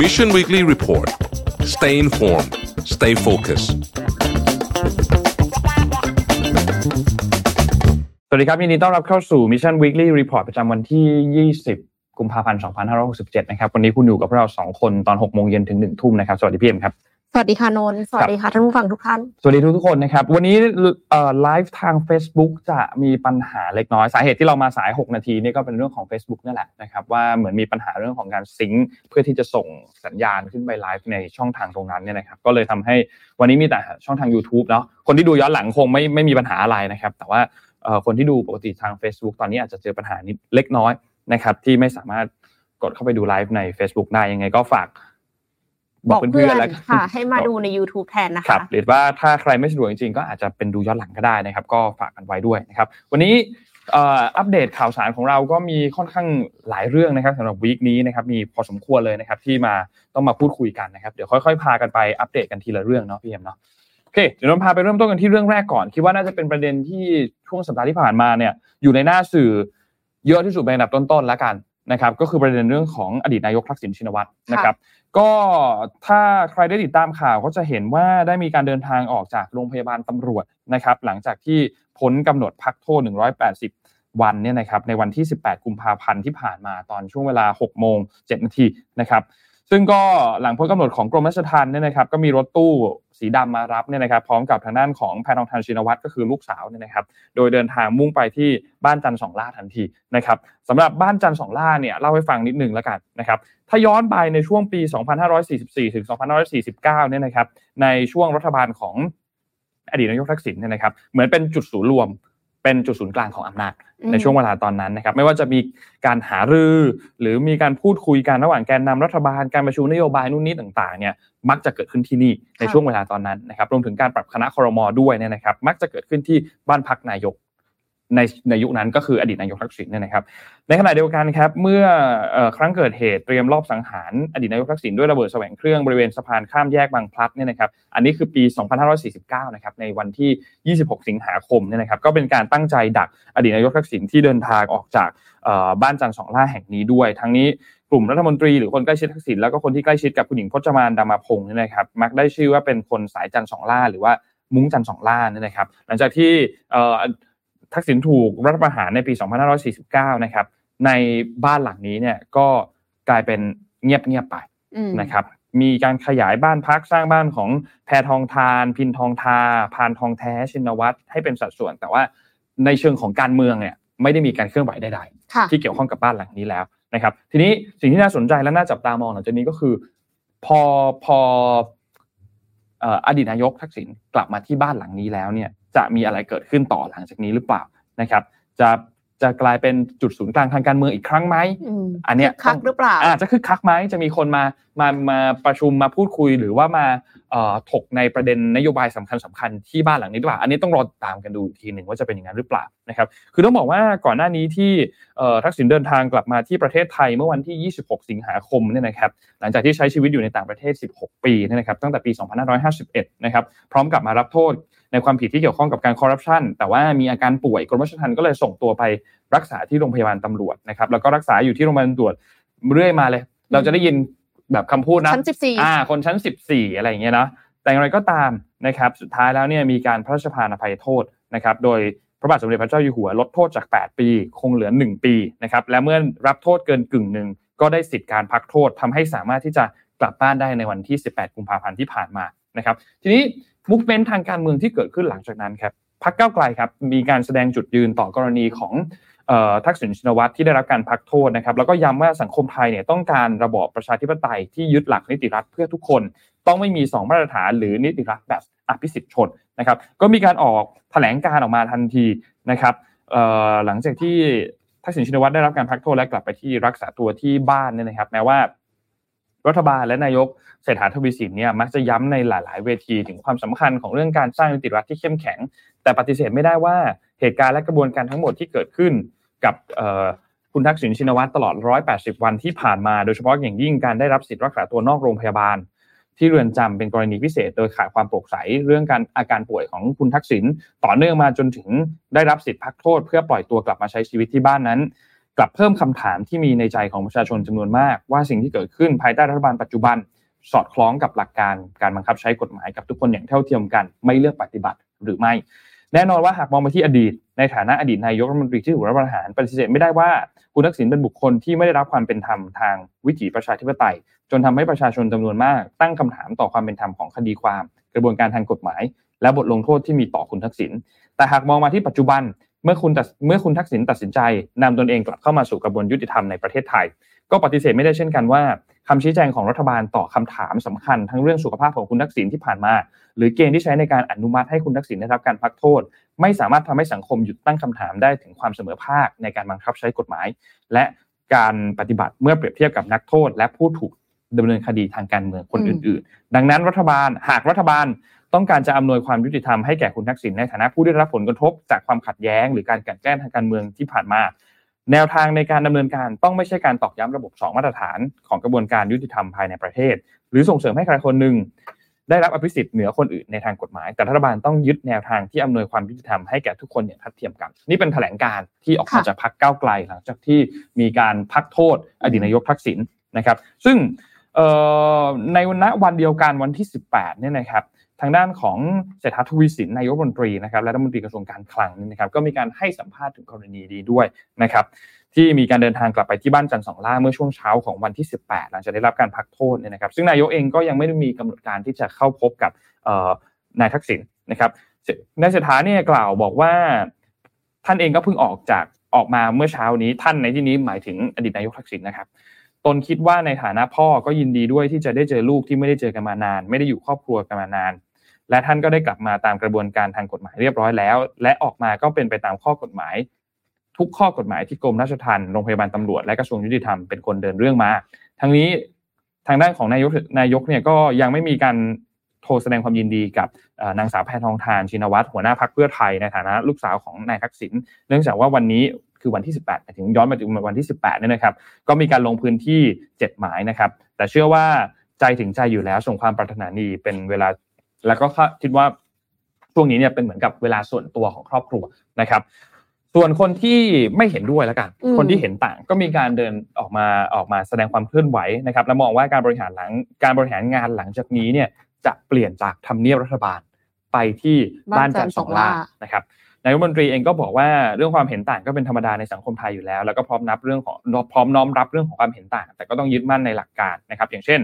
Mission Weekly Report stay informed stay focused สวัสดีครับ ยินดีต้อนรับเข้าสู่ Mission Weekly Report ประจำวันที่ 20 กุมภาพันธ์ 2567 นะครับ วันนี้คุณอยู่กับพวกเรา 2 คนตอน 6 โมงเย็นถึง 1 ทุ่มนะครับ สวัสดีพี่เอ็มครับ วัสดีค่ะนนท์สวัสดีค่ะท่านผู้ฟังทุกท่าน สวัสดีทุกทุกๆคนนะครับ วันนี้ไลฟ์ทาง Facebook จะมีปัญหาเล็กน้อย สาเหตุที่เรามาสาย 6 นาทีนี่ก็เป็นเรื่องของ Facebook นั่นแหละนะครับว่าเหมือนมีปัญหาเรื่องของการซิงค์เพื่อที่จะส่งสัญญาณขึ้นไปไลฟ์ในช่องทางตรงนั้นเนี่ยนะครับก็เลยทำให้วันนี้มีแต่ช่องทาง YouTube เนาะคนที่ดูย้อนหลังคงไม่ไม่มีปัญหาอะไรนะครับ แต่ว่าเอ่อคนที่ดูปกติทาง Facebook ตอนนี้อาจจะเจอปัญหานิดเล็กน้อยนะครับที่ไม่สามารถกดเข้าไปดูไลฟ์ใน Facebook ได้ยังไงก็ฝาก บอกเพื่อนแล้วกัค่ะ ให้มาดูใน YouTube แทนนะครัคะบหรือว่าถ้าใครไม่สะดวกจริงๆ ก็อาจจะเป็นดูย้อนหลังก็ได้นะครับ ก็ฝากกันไว้ด้วยนะครับ วันนี้เอ่ออัปเดตข่าวสารของเราก็มีค่อนข้างหลายเรื่องนะครับสำหรับวีคนี้นะครับมีพอสมควรเลยนะครับที่มาต้องมาพูดคุยกันนะครับเดี๋ยวค่อยๆ พากันไปอัปเดตกันทีละเรื่องเนาะพี่เอ็มเนาะโอเคเดี๋ยวเราพาไปเริ่มต้นกันที่เรื่องแรกก่อนคิดว่าน่าจะเป็นประเด็นที่ช่วงสัปดาห์ที่ผ่านมาเนี่ยอยู่ในหน้าสื่อเยอะที่สุดเป็นอันดับต้นๆแล้วกัน นะครับก็คือประเด็นเรื่องของอดีตนายกทักษิณชินวัตรนะครับก็ถ้าใครได้ติดตามข่าวก็จะเห็นว่าได้มีการเดินทางออกจากโรงพยาบาลตำรวจนะครับหลังจากที่พ้นกำหนดพักโทษ 180 วันเนี่ยนะครับในวันที่ 18 กุมภาพันธ์ที่ผ่านมาตอนช่วงเวลา 6 โมง 7 นาทีนะครับ ซึ่งก็หลังพ้นกำหนดของกรมราชทัณฑ์เนี่ยนะครับก็มีรถตู้สีดำมารับเนี่ยนะครับพร้อมกับทางด้านของแพทองทานชินวัตรก็คือลูกสาวเนี่ยนะครับโดยเดินทางมุ่งไปที่บ้านจันทร์สองล่าทันทีนะครับสำหรับบ้านจันทร์สองล่าเนี่ยเล่าให้ฟังนิดนึงแล้วกันนะครับถ้าย้อนไปในช่วงปี 2544 ถึง 2549 เนี่ยนะครับในช่วงรัฐบาลของอดีตนายกทักษิณเนี่ยนะครับเหมือนเป็นจุดศูนย์รวม เป็นจุดศูนย์กลางของอำนาจอืมในช่วงเวลาตอนนั้นนะครับ ไม่ว่าจะมีการหารือ หรือมีการพูดคุยกันระหว่างแกนนำรัฐบาลการประชุมนโยบายนู่นนี่ต่างๆเนี่ยมักจะเกิดขึ้นที่นี่ในช่วงเวลาตอนนั้นนะครับรวมถึงการปรับคณะครมด้วยเนี่ยนะครับ มักจะเกิดขึ้นที่บ้านพักนายก ในในยุคนั้นก็คืออดีตนายกทักษิณเนี่ยนะครับ ในขณะเดียวกันครับเมื่อครั้งเกิดเหตุเตรียมรอบสังหารอดีตนายกทักษิณด้วยระเบิดแสวงเครื่องบริเวณสะพานข้ามแยกบางพลัดเนี่ยนะครับอันนี้คือปี 2549 นะครับในวันที่ 26 สิงหาคมเนี่ยนะครับก็เป็นการตั้งใจดักอดีตนายกทักษิณที่เดินทางออกจากบ้านจันทร์สองล่าแห่งนี้ด้วย ทั้งนี้กลุ่มรัฐมนตรีหรือคนใกล้ชิดทักษิณแล้วก็คนที่ใกล้ชิดกับคุณหญิงพจมานดามาพงศ์เนี่ยนะครับมักได้ชื่อว่าเป็นคนสายจันทร์สองล่าหรือว่ามุ้งจันทร์สองล่าเนี่ยนะครับ หลังจากที่ ทักษิณถูกรัฐประหารในปี 2549 นะครับ ในบ้านหลังนี้เนี่ยก็กลายเป็นเงียบๆไปอืมนะครับ มีการขยายบ้านพักสร้างบ้านของแพทองทาน พินทองทา พานทองแท้ชินวัตรให้เป็นสัดส่วน แต่ว่าในเชิงของการเมืองเนี่ยไม่ได้มีการเคลื่อนไหวใดๆค่ะที่เกี่ยวข้องกับบ้านหลังนี้แล้วนะครับ ทีนี้สิ่งที่น่าสนใจและน่าจับตามองหลังจากนี้ก็คือ พอพอเอ่ออดีตนายกทักษิณกลับมาที่บ้านหลังนี้แล้วเนี่ย จะมีอะไรเกิดขึ้นต่อหลังจากนี้หรือเปล่านะครับ จะจะกลายเป็นจุดศูนย์กลางทางการเมืองอีกครั้งไหมอืมอันเนี้ยคักหรือเปล่าอาจจะคึกคักไหมจะมีคนมามามาประชุมมาพูดคุยหรือว่ามาเอ่อถกในประเด็นนโยบายสำคัญสำคัญที่บ้านหลังนี้หรือเปล่า อันนี้ต้องรอติดตามกันดูอีกทีหนึ่งว่าจะเป็นอย่างนั้นหรือเปล่านะครับ คือต้องบอกว่าก่อนหน้านี้ที่เอ่อทักษิณเดินทางกลับมาที่ประเทศไทยเมื่อวันที่ 26 สิงหาคมเนี่ยนะครับ หลังจากที่ใช้ชีวิตอยู่ในต่างประเทศ 16 ปีเนี่ยนะครับ ตั้งแต่ปี 2551 นะครับ พร้อมกับมารับโทษ ในความผิดที่เกี่ยวข้องกับการคอร์รัปชันแต่ว่ามีอาการป่วยกรมราชทัณฑ์ก็เลยส่งตัวไปรักษาที่โรงพยาบาลตำรวจนะครับแล้วก็รักษาอยู่ที่โรงพยาบาลตำรวจเรื่อยมาเลย เราจะได้ยินแบบคำพูดนะชั้นสิบสี่อ่าคนชั้น14อะไรอย่างเงี้ยเนาะแต่อย่างไรก็ตามนะครับสุดท้ายแล้วเนี่ยมีการพระราชทานอภัยโทษนะครับโดยพระบาทสมเด็จพระเจ้าอยู่หัวลดโทษจาก 8 ปี คงเหลือ 1 ปีนะครับและเมื่อรับโทษเกินกึ่งหนึ่งก็ได้สิทธิการพักโทษทำให้สามารถที่จะกลับบ้านได้ในวันที่ 18 กุมภาพันธ์ที่ผ่านมานะครับ ทีนี้ มุกเมนทางการเมืองที่เกิดขึ้นหลังจากนั้นครับพักเก้าไกลครับมีการแสดงจุดยืนต่อกรณีของทักษิณชินวัตรที่ได้รับการพักโทษนะครับแล้วก็ย้ำว่าสังคมไทยเนี่ยต้องการระบอบประชาธิปไตยที่ยึดหลักนิติรัฐเพื่อทุกคน ต้องไม่มี 2 มาตรฐานหรือนิติรัฐแบบอภิสิทธิ์ชนนะครับก็มีการออกแถลงการออกมาทันทีนะครับหลังจากที่ทักษิณชินวัตรได้รับการพักโทษและกลับไปที่รักษาตัวที่บ้านเนี่ยนะครับ แม้ว่า รัฐบาลและนายกเศรษฐาทวีสินเนี่ยมักจะย้ำในหลาย ๆ เวทีถึงความสำคัญของเรื่องการสร้างนิติรัฐที่เข้มแข็ง แต่ปฏิเสธไม่ได้ว่าเหตุการณ์และกระบวนการทั้งหมดที่เกิดขึ้นกับคุณทักษิณชินวัตรตลอด 180 วันที่ผ่านมา โดยเฉพาะอย่างยิ่งการได้รับสิทธิ์รักษาตัวนอกโรงพยาบาล ที่เรือนจำเป็นกรณีพิเศษ โดยขาดความโปร่งใสเรื่องการอาการป่วยของคุณทักษิณต่อเนื่องมาจนถึงได้รับสิทธิ์พักโทษ เพื่อปล่อยตัวกลับมาใช้ชีวิตที่บ้านนั้น กลับเพิ่มคำถามที่มีในใจของประชาชนจำนวนมาก ว่าสิ่งที่เกิดขึ้นภายใต้รัฐบาลปัจจุบัน สอดคล้องกับหลักการการบังคับใช้กฎหมายกับทุกคนอย่างเท่าเทียมกัน ไม่เลือกปฏิบัติหรือไม่ แน่นอนว่าหากมองไปที่อดีต ในฐานะอดีตนายกรัฐมนตรีที่ถูกรัฐประหารปฏิเสธไม่ได้ว่าคุณทักษิณเป็นบุคคลที่ไม่ได้รับความเป็นธรรมทางวิถีประชาธิปไตย จนทำให้ประชาชนจำนวนมาก ตั้งคำถามต่อความเป็นธรรมของคดีความ กระบวนการทางกฎหมาย และบทลงโทษที่มีต่อคุณทักษิณแต่หากมองมาที่ปัจจุบัน เมื่อคุณเมื่อคุณทักษิณตัดสินใจนำตนเองกลับเข้ามาสู่กระบวนยุติธรรมในประเทศไทย ก็ปฏิเสธไม่ได้เช่นกันว่าคำชี้แจงของรัฐบาลต่อคำถามสำคัญ ทั้งเรื่องสุขภาพของคุณทักษิณที่ผ่านมา หรือเกณฑ์ที่ใช้ในการอนุมัติให้คุณทักษิณได้รับการพักโทษ ไม่สามารถทำให้สังคมหยุดตั้งคำถามได้ถึงความเสมอภาคในการบังคับใช้กฎหมาย และการปฏิบัติเมื่อเปรียบเทียบกับนักโทษ และผู้ถูกดำเนินคดีทางการเมืองคนอื่น ๆ ดังนั้นรัฐบาลหากรัฐบาล ต้องการจะอำนวยความยุติธรรมให้แก่คุณทักษิณในฐานะผู้ได้รับผลกระทบจากความขัดแย้ง หรือการกันแกล้งทางการเมืองที่ผ่านมา แนวทางในการดำเนินการต้องไม่ใช่การตอกย้ำระบบ 2 มาตรฐานของกระบวนการยุติธรรมภายในประเทศ หรือส่งเสริมให้ใครคนหนึ่งได้รับอภิสิทธิ์เหนือคนอื่นในทางกฎหมาย แต่รัฐบาลต้องยึดแนวทางที่อำนวยความยุติธรรมให้แก่ทุกคนอย่างทัดเทียมกัน นี่เป็นแถลงการที่ออกมาจากพักก้าวไกลหลังจากที่มีการพักโทษอดีตนายกทักษิณนะครับ ซึ่งในวันวันเดียวกันวันที่ 18เนี่ยนะครับ ทางด้านของเศรษฐาทวีสินนายกรัฐมนตรีนะครับและรัฐมนตรีกระทรวงการคลังนี่นะครับก็มีการให้สัมภาษณ์ถึงกรณีดีด้วยนะครับที่มีการเดินทางกลับไปที่บ้านจันทร์สองล่าเมื่อช่วงเช้าของวันที่ 18 หลังจากได้รับการพักโทษเนี่ยนะครับ ซึ่งนายกเองก็ยังไม่ได้มีกำหนดการที่จะเข้าพบกับนายทักษิณนะครับนายเศรษฐาเนี่ยกล่าวบอกว่าท่านเองก็เพิ่งออกจากออกมาเมื่อเช้านี้ท่านในที่นี้หมายถึงอดีตนายกทักษิณนะครับตนคิดว่าในฐานะพ่อก็ยินดีด้วยที่จะได้เจอลูกที่ไม่ได้เจอกันมานาน ไม่ได้อยู่ครอบครัวกันมานาน และท่านก็ได้กลับมาตามกระบวนการทางกฎหมายเรียบร้อยแล้ว และออกมาก็เป็นไปตามข้อกฎหมาย ทุกข้อกฎหมายที่กรมราชทัณฑ์โรงพยาบาลตำรวจและกระทรวงยุติธรรมเป็นคนเดินเรื่องมา ทั้งนี้ทางด้านของนายกนายกเนี่ยก็ยังไม่มีการโทรแสดงความยินดีกับนางสาวแพทองทานชินวัตรหัวหน้าพักเพื่อไทยในฐานะลูกสาวของนายทักษิณเนื่องจากว่าวันนี้คือวันที่ 18ถึงย้อนมาถึงวันที่ 18เนี่ยนะครับ ก็มีการลงพื้นที่ 7 หมายนะครับ แต่เชื่อว่าใจถึงใจอยู่แล้วส่งความปรารถนาดีเป็นเวลา แล้วก็คิดว่าช่วงนี้เนี่ยเป็นเหมือนกับเวลาส่วนตัวของครอบครัวนะครับ ส่วนคนที่ไม่เห็นด้วยแล้วกัน คนที่เห็นต่างก็มีการเดินออกมาออกมาแสดงความเคลื่อนไหวนะครับ และมองว่าการบริหารหลังการบริหารงานหลังจากนี้เนี่ยจะเปลี่ยนจากทำเนียบรัฐบาลไปที่บ้านจันทร์สองล่านะครับนายกรัฐมนตรีเองก็บอกว่าเรื่องความเห็นต่างก็เป็นธรรมดาในสังคมไทยอยู่แล้ว แล้วก็พร้อมนับเรื่องของพร้อมน้อมรับเรื่องของความเห็นต่าง แต่ก็ต้องยึดมั่นในหลักการนะครับอย่างเช่น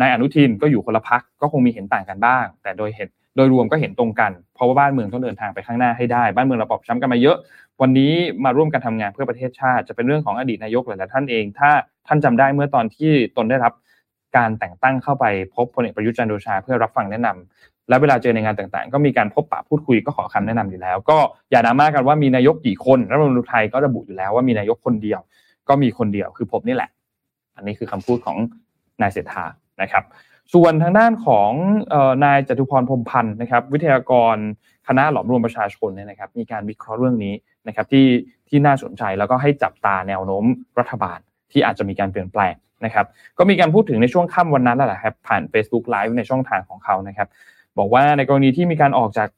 นายอนุทินก็อยู่คนละพักก็คงมีเห็นต่างกันบ้าง แต่โดยเห็นโดยรวมก็เห็นตรงกัน เพราะว่าบ้านเมืองต้องเดินทางไปข้างหน้าให้ได้ บ้านเมืองเราปอบช้ำกันมาเยอะ วันนี้มาร่วมกันทำงานเพื่อประเทศชาติ จะเป็นเรื่องของอดีตนายกหลายท่านเอง ถ้าท่านจำได้เมื่อตอนที่ตนได้รับการแต่งตั้งเข้าไปพบพลเอกประยุทธ์จันโอชาเพื่อรับฟังแนะนำ และเวลาเจอในงานต่างๆ ก็มีการพบปะพูดคุยก็ขอคำแนะนำอยู่แล้ว ก็อย่าดราม่ากันว่ามีนายกกี่คนรัฐมนตรีไทยก็ระบุอยู่แล้วว่ามีนายกคนเดียว ก็มีคนเดียวคือผมนี่แหละ อันนี้คือคำพูดของนายเศรษฐานะครับ ส่วนทางด้านของนายจตุพรพรมพันธ์นะครับ วิทยากรคณะหลอมรวมประชาชนเนี่ยนะครับ มีการวิเคราะห์เรื่องนี้นะครับที่ที่น่าสนใจแล้วก็ให้จับตาแนวโน้มรัฐบาลที่อาจจะมีการเปลี่ยนแปลงนะครับ ก็มีการพูดถึงในช่วงค่ำวันนั้นแหละครับผ่าน Facebook Live ในช่องทางของเขานะครับ บอกว่าในกรณีที่มีการออกจาก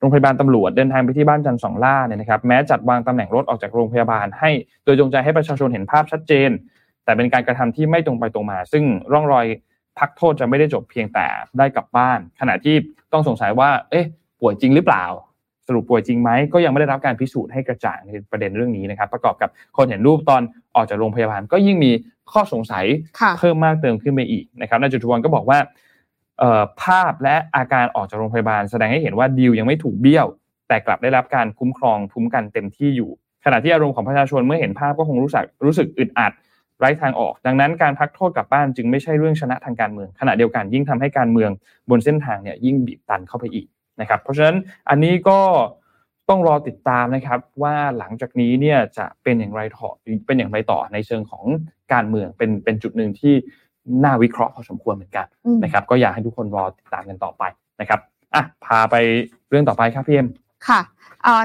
โรงพยาบาลตำรวจเดินทางไปที่บ้านจันทร์สองล่าเนี่ยนะครับแม้จัดวางตำแหน่งรถออกจากโรงพยาบาล ให้โดยจงใจให้ประชาชนเห็นภาพชัดเจน แต่เป็นการกระทำที่ไม่ตรงไปตรงมา ซึ่งร่องรอยพักโทษจะไม่ได้จบเพียงแต่ได้กลับบ้าน ขณะที่ต้องสงสัยว่า เอ๊ะ ป่วยจริงหรือเปล่า สรุปป่วยจริงไหมก็ยังไม่ได้รับการพิสูจน์ให้กระจ่างในประเด็นเรื่องนี้นะครับ ประกอบกับคนเห็นรูปตอนออกจากโรงพยาบาล ก็ยิ่งมีข้อสงสัยเพิ่มมากเติมขึ้นไปอีกนะครับนายจุตุวันก็บอกว่า ภาพและอาการออกจากโรงพยาบาล แสดงให้เห็นว่าดีลยังไม่ถูกเบี้ยว แต่กลับได้รับการคุ้มครองคุ้มกันเต็มที่อยู่ ขณะที่อารมณ์ของประชาชนเมื่อเห็นภาพก็คงรู้สึกรู้สึกอึดอัดไร้ทางออก ดังนั้นการพักโทษกลับบ้านจึงไม่ใช่เรื่องชนะทางการเมือง ขณะเดียวกันยิ่งทำให้การเมืองบนเส้นทางเนี่ยยิ่งบีบตันเข้าไปอีกนะครับ เพราะฉะนั้นอันนี้ก็ต้องรอติดตามนะครับว่าหลังจากนี้เนี่ยจะเป็นอย่างไรต่อเป็นอย่างไรต่อในเชิงของการเมืองเป็นเป็นจุดหนึ่งที่ น่าวิเคราะห์พอสมควรเหมือนกันนะครับ ก็อยากให้ทุกคนรอติดตามกันต่อไปนะครับอะพาไปเรื่องต่อไปครับพี่เอ็มค่ะ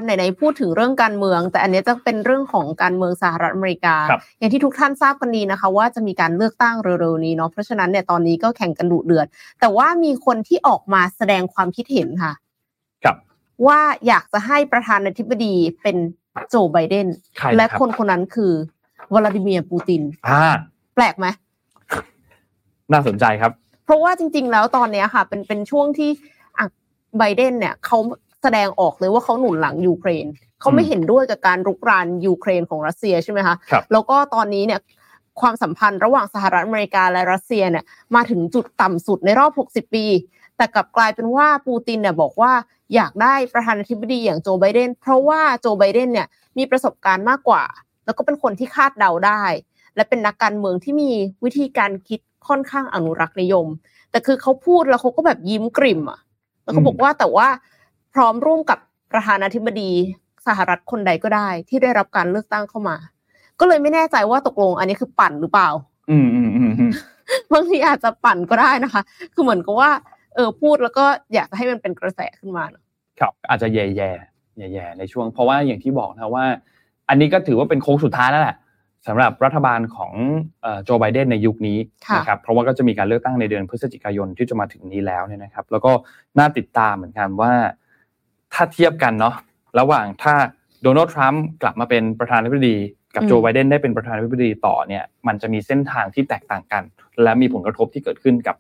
ไหนๆพูดถึงเรื่องการเมือง แต่อันนี้จะเป็นเรื่องของการเมืองสหรัฐอเมริกา อย่างที่ทุกท่านทราบกันดีนะคะ ว่าจะมีการเลือกตั้งเร็วๆนี้เนาะเพราะฉะนั้นเนี่ยตอนนี้ก็แข่งกันดุเดือด แต่ว่ามีคนที่ออกมาแสดงความคิดเห็นค่ะ ครับ ว่าอยากจะให้ประธานาธิบดีเป็นโจไบเดน และคนคนนั้นคือวลาดิเมียร์ปูตินแปลกไหม น่าสนใจครับ เพราะว่าจริง ๆ แล้วตอนนี้ค่ะ เป็นเป็นช่วงที่ไบเดนเนี่ยเขาแสดงออกเลยว่าเขาหนุนหลังยูเครนเขาไม่เห็นด้วยกับการรุกรานยูเครนของรัสเซียใช่ไหมคะแล้วก็ตอนนี้เนี่ยความสัมพันธ์ระหว่างสหรัฐอเมริกาและรัสเซียเนี่ยมาถึงจุดต่ำสุดในรอบ 60 ปี แต่กลับกลายเป็นว่าปูตินเนี่ยบอกว่าอยากได้ประธานาธิบดีอย่างโจไบเดนเพราะว่าโจไบเดนเนี่ยมีประสบการณ์มากกว่า แล้วก็เป็นคนที่คาดเดาได้ และเป็นนักการเมืองที่มีวิธีการคิด ค่อนข้างอนุรักษ์นิยม แต่คือเขาพูดแล้วเขาก็แบบยิ้มกริ่มอะ แล้วเขาบอกว่าแต่ว่าพร้อมร่วมกับประธานาธิบดีสหรัฐคนใดก็ได้ ที่ได้รับการเลือกตั้งเข้ามา ก็เลยไม่แน่ใจว่าตกลงอันนี้คือปั่นหรือเปล่า อืมอืมอืมบางทีอาจจะปั่นก็ได้นะคะ คือเหมือนกับว่า เออพูดแล้วก็อยากจะให้มันเป็นกระแสขึ้นมาครับอาจจะแย่แย่แย่ในช่วง เพราะว่าอย่างที่บอกนะว่า อันนี้ก็ถือว่าเป็นโค้งสุดท้ายแล้วแหละ สำหรับรัฐบาลของโจไบเดนในยุคนี้นะครับเพราะว่าก็จะมีการเลือกตั้งในเดือนพฤศจิกายนที่จะมาถึงนี้แล้วเนี่ยนะครับ แล้วก็น่าติดตามเหมือนกันว่าถ้าเทียบกันเนาะระหว่างถ้าโดนัลด์ทรัมป์กลับมาเป็นประธานาธิบดี กับโจไบเดนได้เป็นประธานาธิบดีต่อเนี่ยมันจะมีเส้นทางที่แตกต่างกัน และมีผลกระทบที่เกิดขึ้นกับ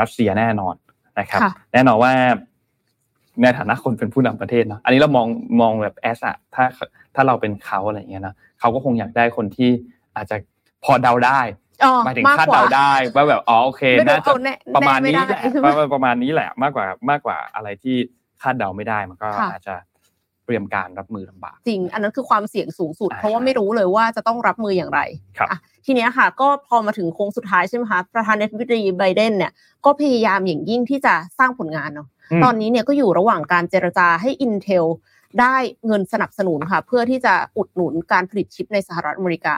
รัสเซียแน่นอนนะครับ แน่นอนว่า ในฐานะคนเป็นผู้นำประเทศเนาะอันนี้เรามองมองแบบแอสอะถ้าถ้าเราเป็นเขาอะไรอย่างเงี้ยนะเขาก็คงอยากได้คนที่อาจจะพอเดาได้หมายถึงคาดเดาได้ว่าแบบอ๋อโอเคน่าจะประมาณนี้แหละประมาณนี้แหละมากกว่ามากกว่าอะไรที่คาดเดาไม่ได้มันก็อาจจะเตรียมการรับมือลำบากจริง อันนั้นคือความเสี่ยงสูงสุด เพราะว่าไม่รู้เลยว่าจะต้องรับมืออย่างไรครับทีนี้ค่ะ ก็พอมาถึงโค้งสุดท้ายใช่ไหมคะประธานาธิบดีไบเดนเนี่ยก็พยายามอย่างยิ่งที่จะสร้างผลงานเนาะ ตอนนี้เนี่ยก็อยู่ระหว่างการเจรจาให้ Intel ได้เงินสนับสนุนค่ะ เพื่อที่จะอุดหนุนการผลิตชิปในสหรัฐอเมริกา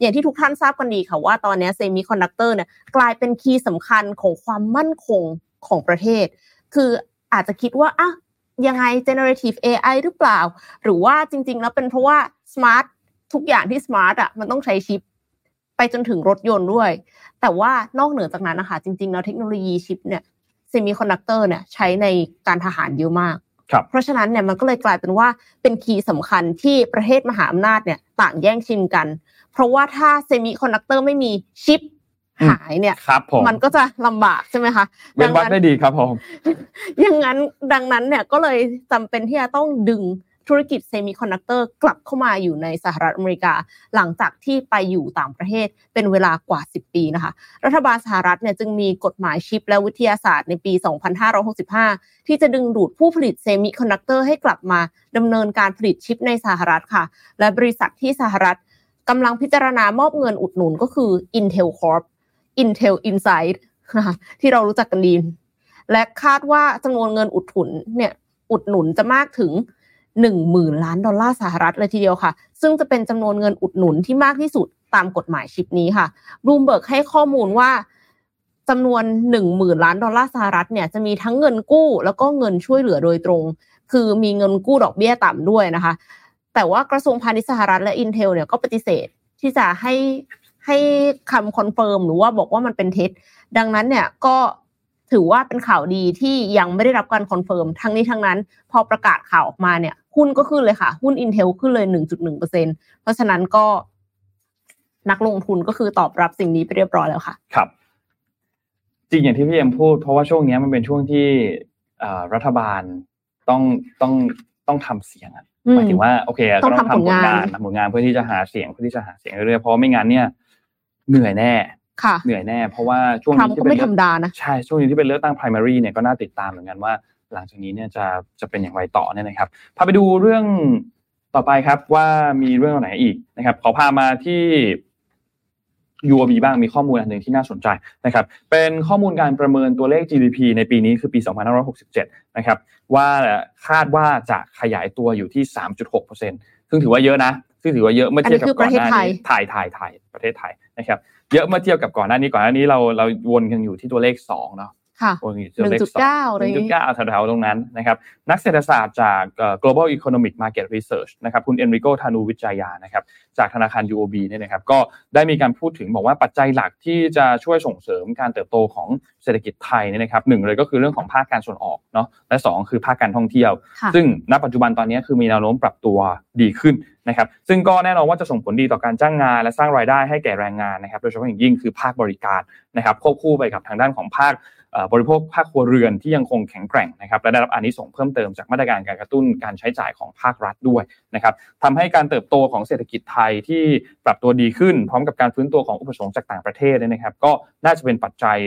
อย่างที่ทุกท่านทราบกันดีค่ะว่าตอนนี้เซมิคอนดักเตอร์เนี่ยกลายเป็น key สำคัญของความมั่นคงของประเทศ คืออาจจะคิดว่าอะยังไง generative AI หรือเปล่า หรือว่าจริง ๆ แล้วเป็นเพราะว่า smart ทุกอย่างที่ smart อะมันต้องใช้ชิป ไปจนถึงรถยนต์ด้วย แต่ว่านอกเหนือจากนั้นนะคะจริงๆแล้วเทคโนโลยีชิปเนี่ย เซมิคอนดักเตอร์เนี่ยใช้ในการทหารเยอะมาก เพราะฉะนั้นเนี่ยมันก็เลยกลายเป็นว่าเป็น key สำคัญที่ประเทศมหาอำนาจเนี่ยต่างแย่งชิงกัน เพราะว่าถ้าเซมิคอนดักเตอร์ไม่มีชิปหายเนี่ยครับผมมันก็จะลำบากใช่ไหมคะเว้นวรรคได้ดีครับผมอย่างนั้นดังนั้นเนี่ยก็เลยจำเป็นที่จะต้องดึง ธุรกิจเซมิคอนดักเตอร์กลับเข้ามาอยู่ในสหรัฐอเมริกา หลังจากที่ไปอยู่ต่างประเทศเป็นเวลากว่า 10 ปีนะคะ รัฐบาลสหรัฐเนี่ยจึงมีกฎหมายชิป และวิทยาศาสตร์ในปี 2565 ที่จะดึงดูดผู้ผลิตเซมิคอนดักเตอร์ให้กลับมาดำเนินการผลิตชิปในสหรัฐค่ะ และบริษัทที่สหรัฐกำลังพิจารณามอบเงินอุดหนุนก็คือ Intel Corp Intel Inside ที่เรารู้จักกันดี และคาดว่าจำนวนเงินอุดหนุนเนี่ยอุดหนุนจะมากถึง หนึ่งหมื่นล้านดอลลาร์สหรัฐเลยทีเดียวค่ะ ซึ่งจะเป็นจำนวนเงินอุดหนุนที่มากที่สุดตามกฎหมายชิปนี้ค่ะบลูมเบิร์กให้ข้อมูลว่าจำนวนหนึ่งหมื่นล้านดอลลาร์สหรัฐเนี่ยจะมีทั้งเงินกู้ แล้วก็เงินช่วยเหลือโดยตรง คือมีเงินกู้ดอกเบี้ยต่ำด้วยนะคะ แต่ว่ากระทรวงพาณิชย์สหรัฐและ Intel เนี่ยก็ปฏิเสธที่จะให้ให้คำ confirm หรือว่าบอกว่ามันเป็นเท็จ ดังนั้นเนี่ยก็ ถือว่าเป็นข่าวดีที่ยังไม่ได้รับการ confirm ทั้งนี้ทั้งนั้น พอประกาศข่าวออกมาเนี่ย หุ้นก็ขึ้นเลยค่ะ หุ้น Intel ขึ้นเลย 1.1%เพราะฉะนั้นก็นักลงทุนก็คือตอบรับสิ่งนี้ไปเรียบร้อยแล้วค่ะ ครับ จริงอย่างที่พี่เอ็มพูด เพราะว่าช่วงนี้มันเป็นช่วงที่รัฐบาลต้องต้องต้องทำเสียงหมายถึงว่าโอเคต้องทำผลงานทำผลงานเพื่อที่จะหาเสียงเพื่อที่จะหาเสียงเรื่อยๆเพราะไม่งั้นเนี่ยเหนื่อยแน่ เหนื่อยแน่ เพราะว่าช่วงนี้ที่เป็นธรรมดานะใช่ช่วงนี้ที่เป็นเลือกตั้ง primary เนี่ยก็น่าติดตามเหมือนกันว่า หลังจากนี้เนี่ยจะจะเป็นอย่างไรต่อเนี่ยนะครับพาไปดูเรื่องต่อไปครับว่ามีเรื่องไหนอีกนะครับ ขอพามาที่ UOB บ้างมีข้อมูลอันหนึ่งที่น่าสนใจนะครับ เป็นข้อมูลการประเมินตัวเลข GDP ในปีนี้คือปี 2567 นะครับ ว่าคาดว่าจะขยายตัวอยู่ที่ 3.6%ซึ่งถือว่าเยอะนะ ซึ่งถือว่าเยอะเมื่อเทียบกับก่อนหน้านี้ไทยไทยไทยประเทศไทยนะครับ เยอะเมื่อเทียบกับก่อนหน้านี้ก่อนหน้านี้เราเราวนกันอยู่ที่ตัวเลข2เนาะค่ะ หนึ่งจุดเก้าหนึ่งจุดเก้าแถวๆตรงนั้นนะครับนักเศรษฐศาสตร์จาก global economic market research นะครับคุณเอนริโกธานูวิจายานะครับจากธนาคาร UOB เนี่ยนะครับก็ได้มีการพูดถึงบอกว่าปัจจัยหลักที่จะช่วยส่งเสริมการเติบโตของเศรษฐกิจไทยเนี่ยนะครับหนึ่งเลยก็คือเรื่องของภาคการส่งออกเนาะและ 2 คือภาคการท่องเที่ยว ซึ่งณปัจจุบันตอนนี้คือมีแนวโน้มปรับตัวดีขึ้นนะครับซึ่งก็แน่นอนว่าจะส่งผลดีต่อการจ้างงาน และสร้างรายได้ให้แก่แรงงานนะครับโดยเฉพาะอย่างยิ่งคือภาคบริการนะครับควบคู่ไปกับทางด้านของภาค บริโภคภาคครัวเรือนที่ยังคงแข็งแกร่งนะครับและได้รับอันนี้ส่งเพิ่มเติมจากมาตรการการกระตุ้นการใช้จ่ายของภาครัฐด้วยนะครับทำให้การเติบโตของเศรษฐกิจไทยที่ปรับตัวดีขึ้น พร้อมกับการฟื้นตัวของอุปสงค์จากต่างประเทศนะครับ ก็น่าจะเป็นปัจจัย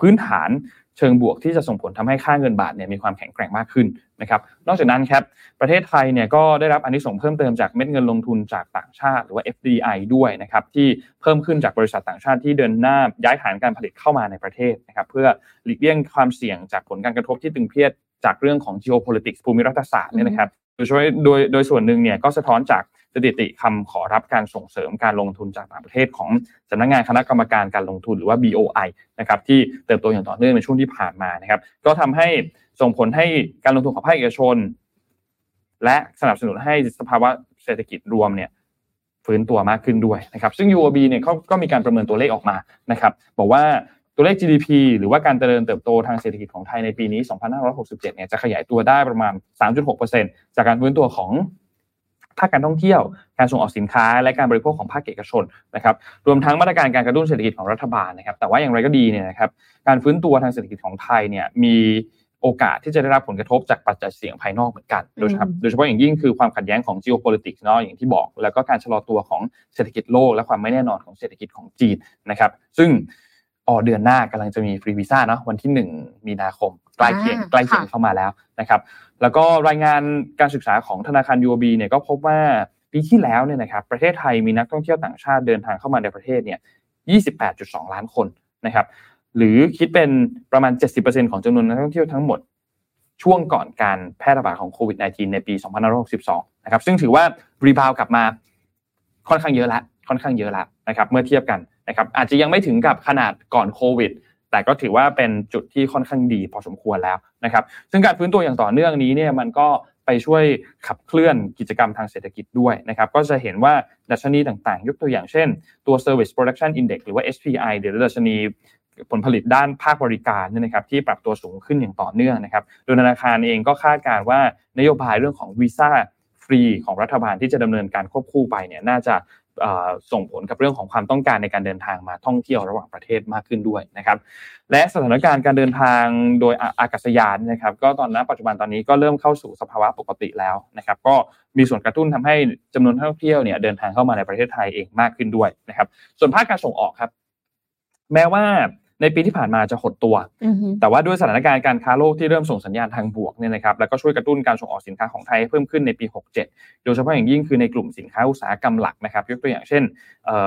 พื้นฐาน เชิงบวกที่จะส่งผลทำให้ค่าเงินบาทเนี่ยมีความแข็งแกร่งมากขึ้นนะครับนอกจากนั้นครับประเทศไทยเนี่ยก็ได้รับอันนี้ส่งเพิ่มเติมจากเม็ดเงินลงทุนจากต่างชาติ หรือว่า FDI ด้วยนะครับที่เพิ่มขึ้นจากบริษัทต่างชาติที่เดินหน้าย้ายฐานการผลิตเข้ามาในประเทศนะครับเพื่อหลีกเลี่ยงความเสี่ยงจากผลการกระทบที่ตึงเครียดจากเรื่องของ geopolitics ภูมิรัฐศาสตร์เนี่ยนะครับโดยช่วยโดยโดยส่วนหนึ่งเนี่ยก็สะท้อนจาก สถิติคำขอรับการส่งเสริมการลงทุนจากต่างประเทศของสำนักงานคณะกรรมการการลงทุนหรือว่า BOI นะครับที่เติบโตอย่างต่อเนื่องในช่วงที่ผ่านมานะครับ ก็ทำให้ส่งผลให้การลงทุนของภาคเอกชน และสนับสนุนให้สภาวะเศรษฐกิจรวมเนี่ยฟื้นตัวมากขึ้นด้วยนะครับซึ่ง UOB เนี่ยเขาก็มีการประเมินตัวเลขออกมานะครับบอกว่าตัวเลข GDP หรือว่าการเจริญเติบโตทางเศรษฐกิจของไทยในปีนี้ 2567 เนี่ยจะขยายตัวได้ประมาณ 3.6%จากการฟื้นตัวของ ภาคการท่องเที่ยว การส่งออกสินค้า และการบริโภคของภาคเอกชนนะครับรวมทั้งมาตรการการกระตุ้นเศรษฐกิจของรัฐบาลนะครับแต่ว่าอย่างไรก็ดีเนี่ยนะครับการฟื้นตัวทางเศรษฐกิจของไทยเนี่ยมีโอกาสที่จะได้รับผลกระทบจากปัจจัยเสี่ยงภายนอกเหมือนกัน โดยเฉพาะโดยเฉพาะอย่างยิ่งคือความขัดแย้งของ geopolitics เนาะอย่างที่บอก แล้วก็การชะลอตัวของเศรษฐกิจโลก และความไม่แน่นอนของเศรษฐกิจของจีนนะครับ ซึ่งออเดือนหน้ากำลังจะมีฟรีวีซ่าเนาะวันที่ 1 มีนาคม ใกล้เคียงใกล้เคียงเข้ามาแล้วนะครับแล้วก็รายงานการศึกษาของธนาคาร UOB เนี่ยก็พบว่าปีที่แล้วเนี่ยนะครับประเทศไทยมีนักท่องเที่ยวต่างชาติเดินทางเข้ามาในประเทศเนี่ย 28.2 ล้านคนนะครับหรือคิดเป็นประมาณ 70%ของจำนวนนักท่องเที่ยวทั้งหมด ช่วงก่อนการแพร่ระบาดของโควิด -19 ในปี 2562 นะครับซึ่งถือว่ารีบาวกลับมาค่อนข้างเยอะแล้วค่อนข้างเยอะแล้วนะครับเมื่อเทียบกันนะครับอาจจะยังไม่ถึงกับขนาดก่อนโควิด แต่ก็ถือว่าเป็นจุดที่ค่อนข้างดีพอสมควรแล้วนะครับ ซึ่งการฟื้นตัวอย่างต่อเนื่องนี้เนี่ยมันก็ไปช่วยขับเคลื่อนกิจกรรมทางเศรษฐกิจด้วยนะครับ ก็จะเห็นว่าดัชนีต่างๆ ยกตัวอย่างเช่น ตัว Service Production Index หรือว่า SPI หรือดัชนีผลผลิตด้านภาคบริการเนี่ยนะครับที่ปรับตัวสูงขึ้นอย่างต่อเนื่องนะครับ โดยธนาคารเองก็คาดการว่านโยบายเรื่องของวีซ่าฟรีของรัฐบาลที่จะดำเนินการควบคู่ไปเนี่ยน่าจะ ส่งผลกับเรื่องของความต้องการในการเดินทางมาท่องเที่ยวระหว่างประเทศมากขึ้นด้วยนะครับ และสถานการณ์การเดินทางโดยอากาศยานนะครับ ก็ตอนนั้นปัจจุบันตอนนี้ก็เริ่มเข้าสู่สภาวะปกติแล้วนะครับ ก็มีส่วนกระตุ้นทำให้จำนวนท่องเที่ยวเนี่ยเดินทางเข้ามาในประเทศไทยเองมากขึ้นด้วยนะครับ ส่วนภาคการส่งออกครับ แม้ว่า ในปีที่ผ่านมาจะหดตัว แต่ว่าด้วยสถานการณ์การค้าโลกที่เริ่มส่งสัญญาณทางบวกเนี่ยนะครับแล้วก็ช่วยกระตุ้นการส่งออกสินค้าของไทยเพิ่มขึ้นในปี 67 โดยเฉพาะอย่างยิ่งคือในกลุ่มสินค้าอุตสาหกรรมหลักนะครับยกตัวอย่างเช่น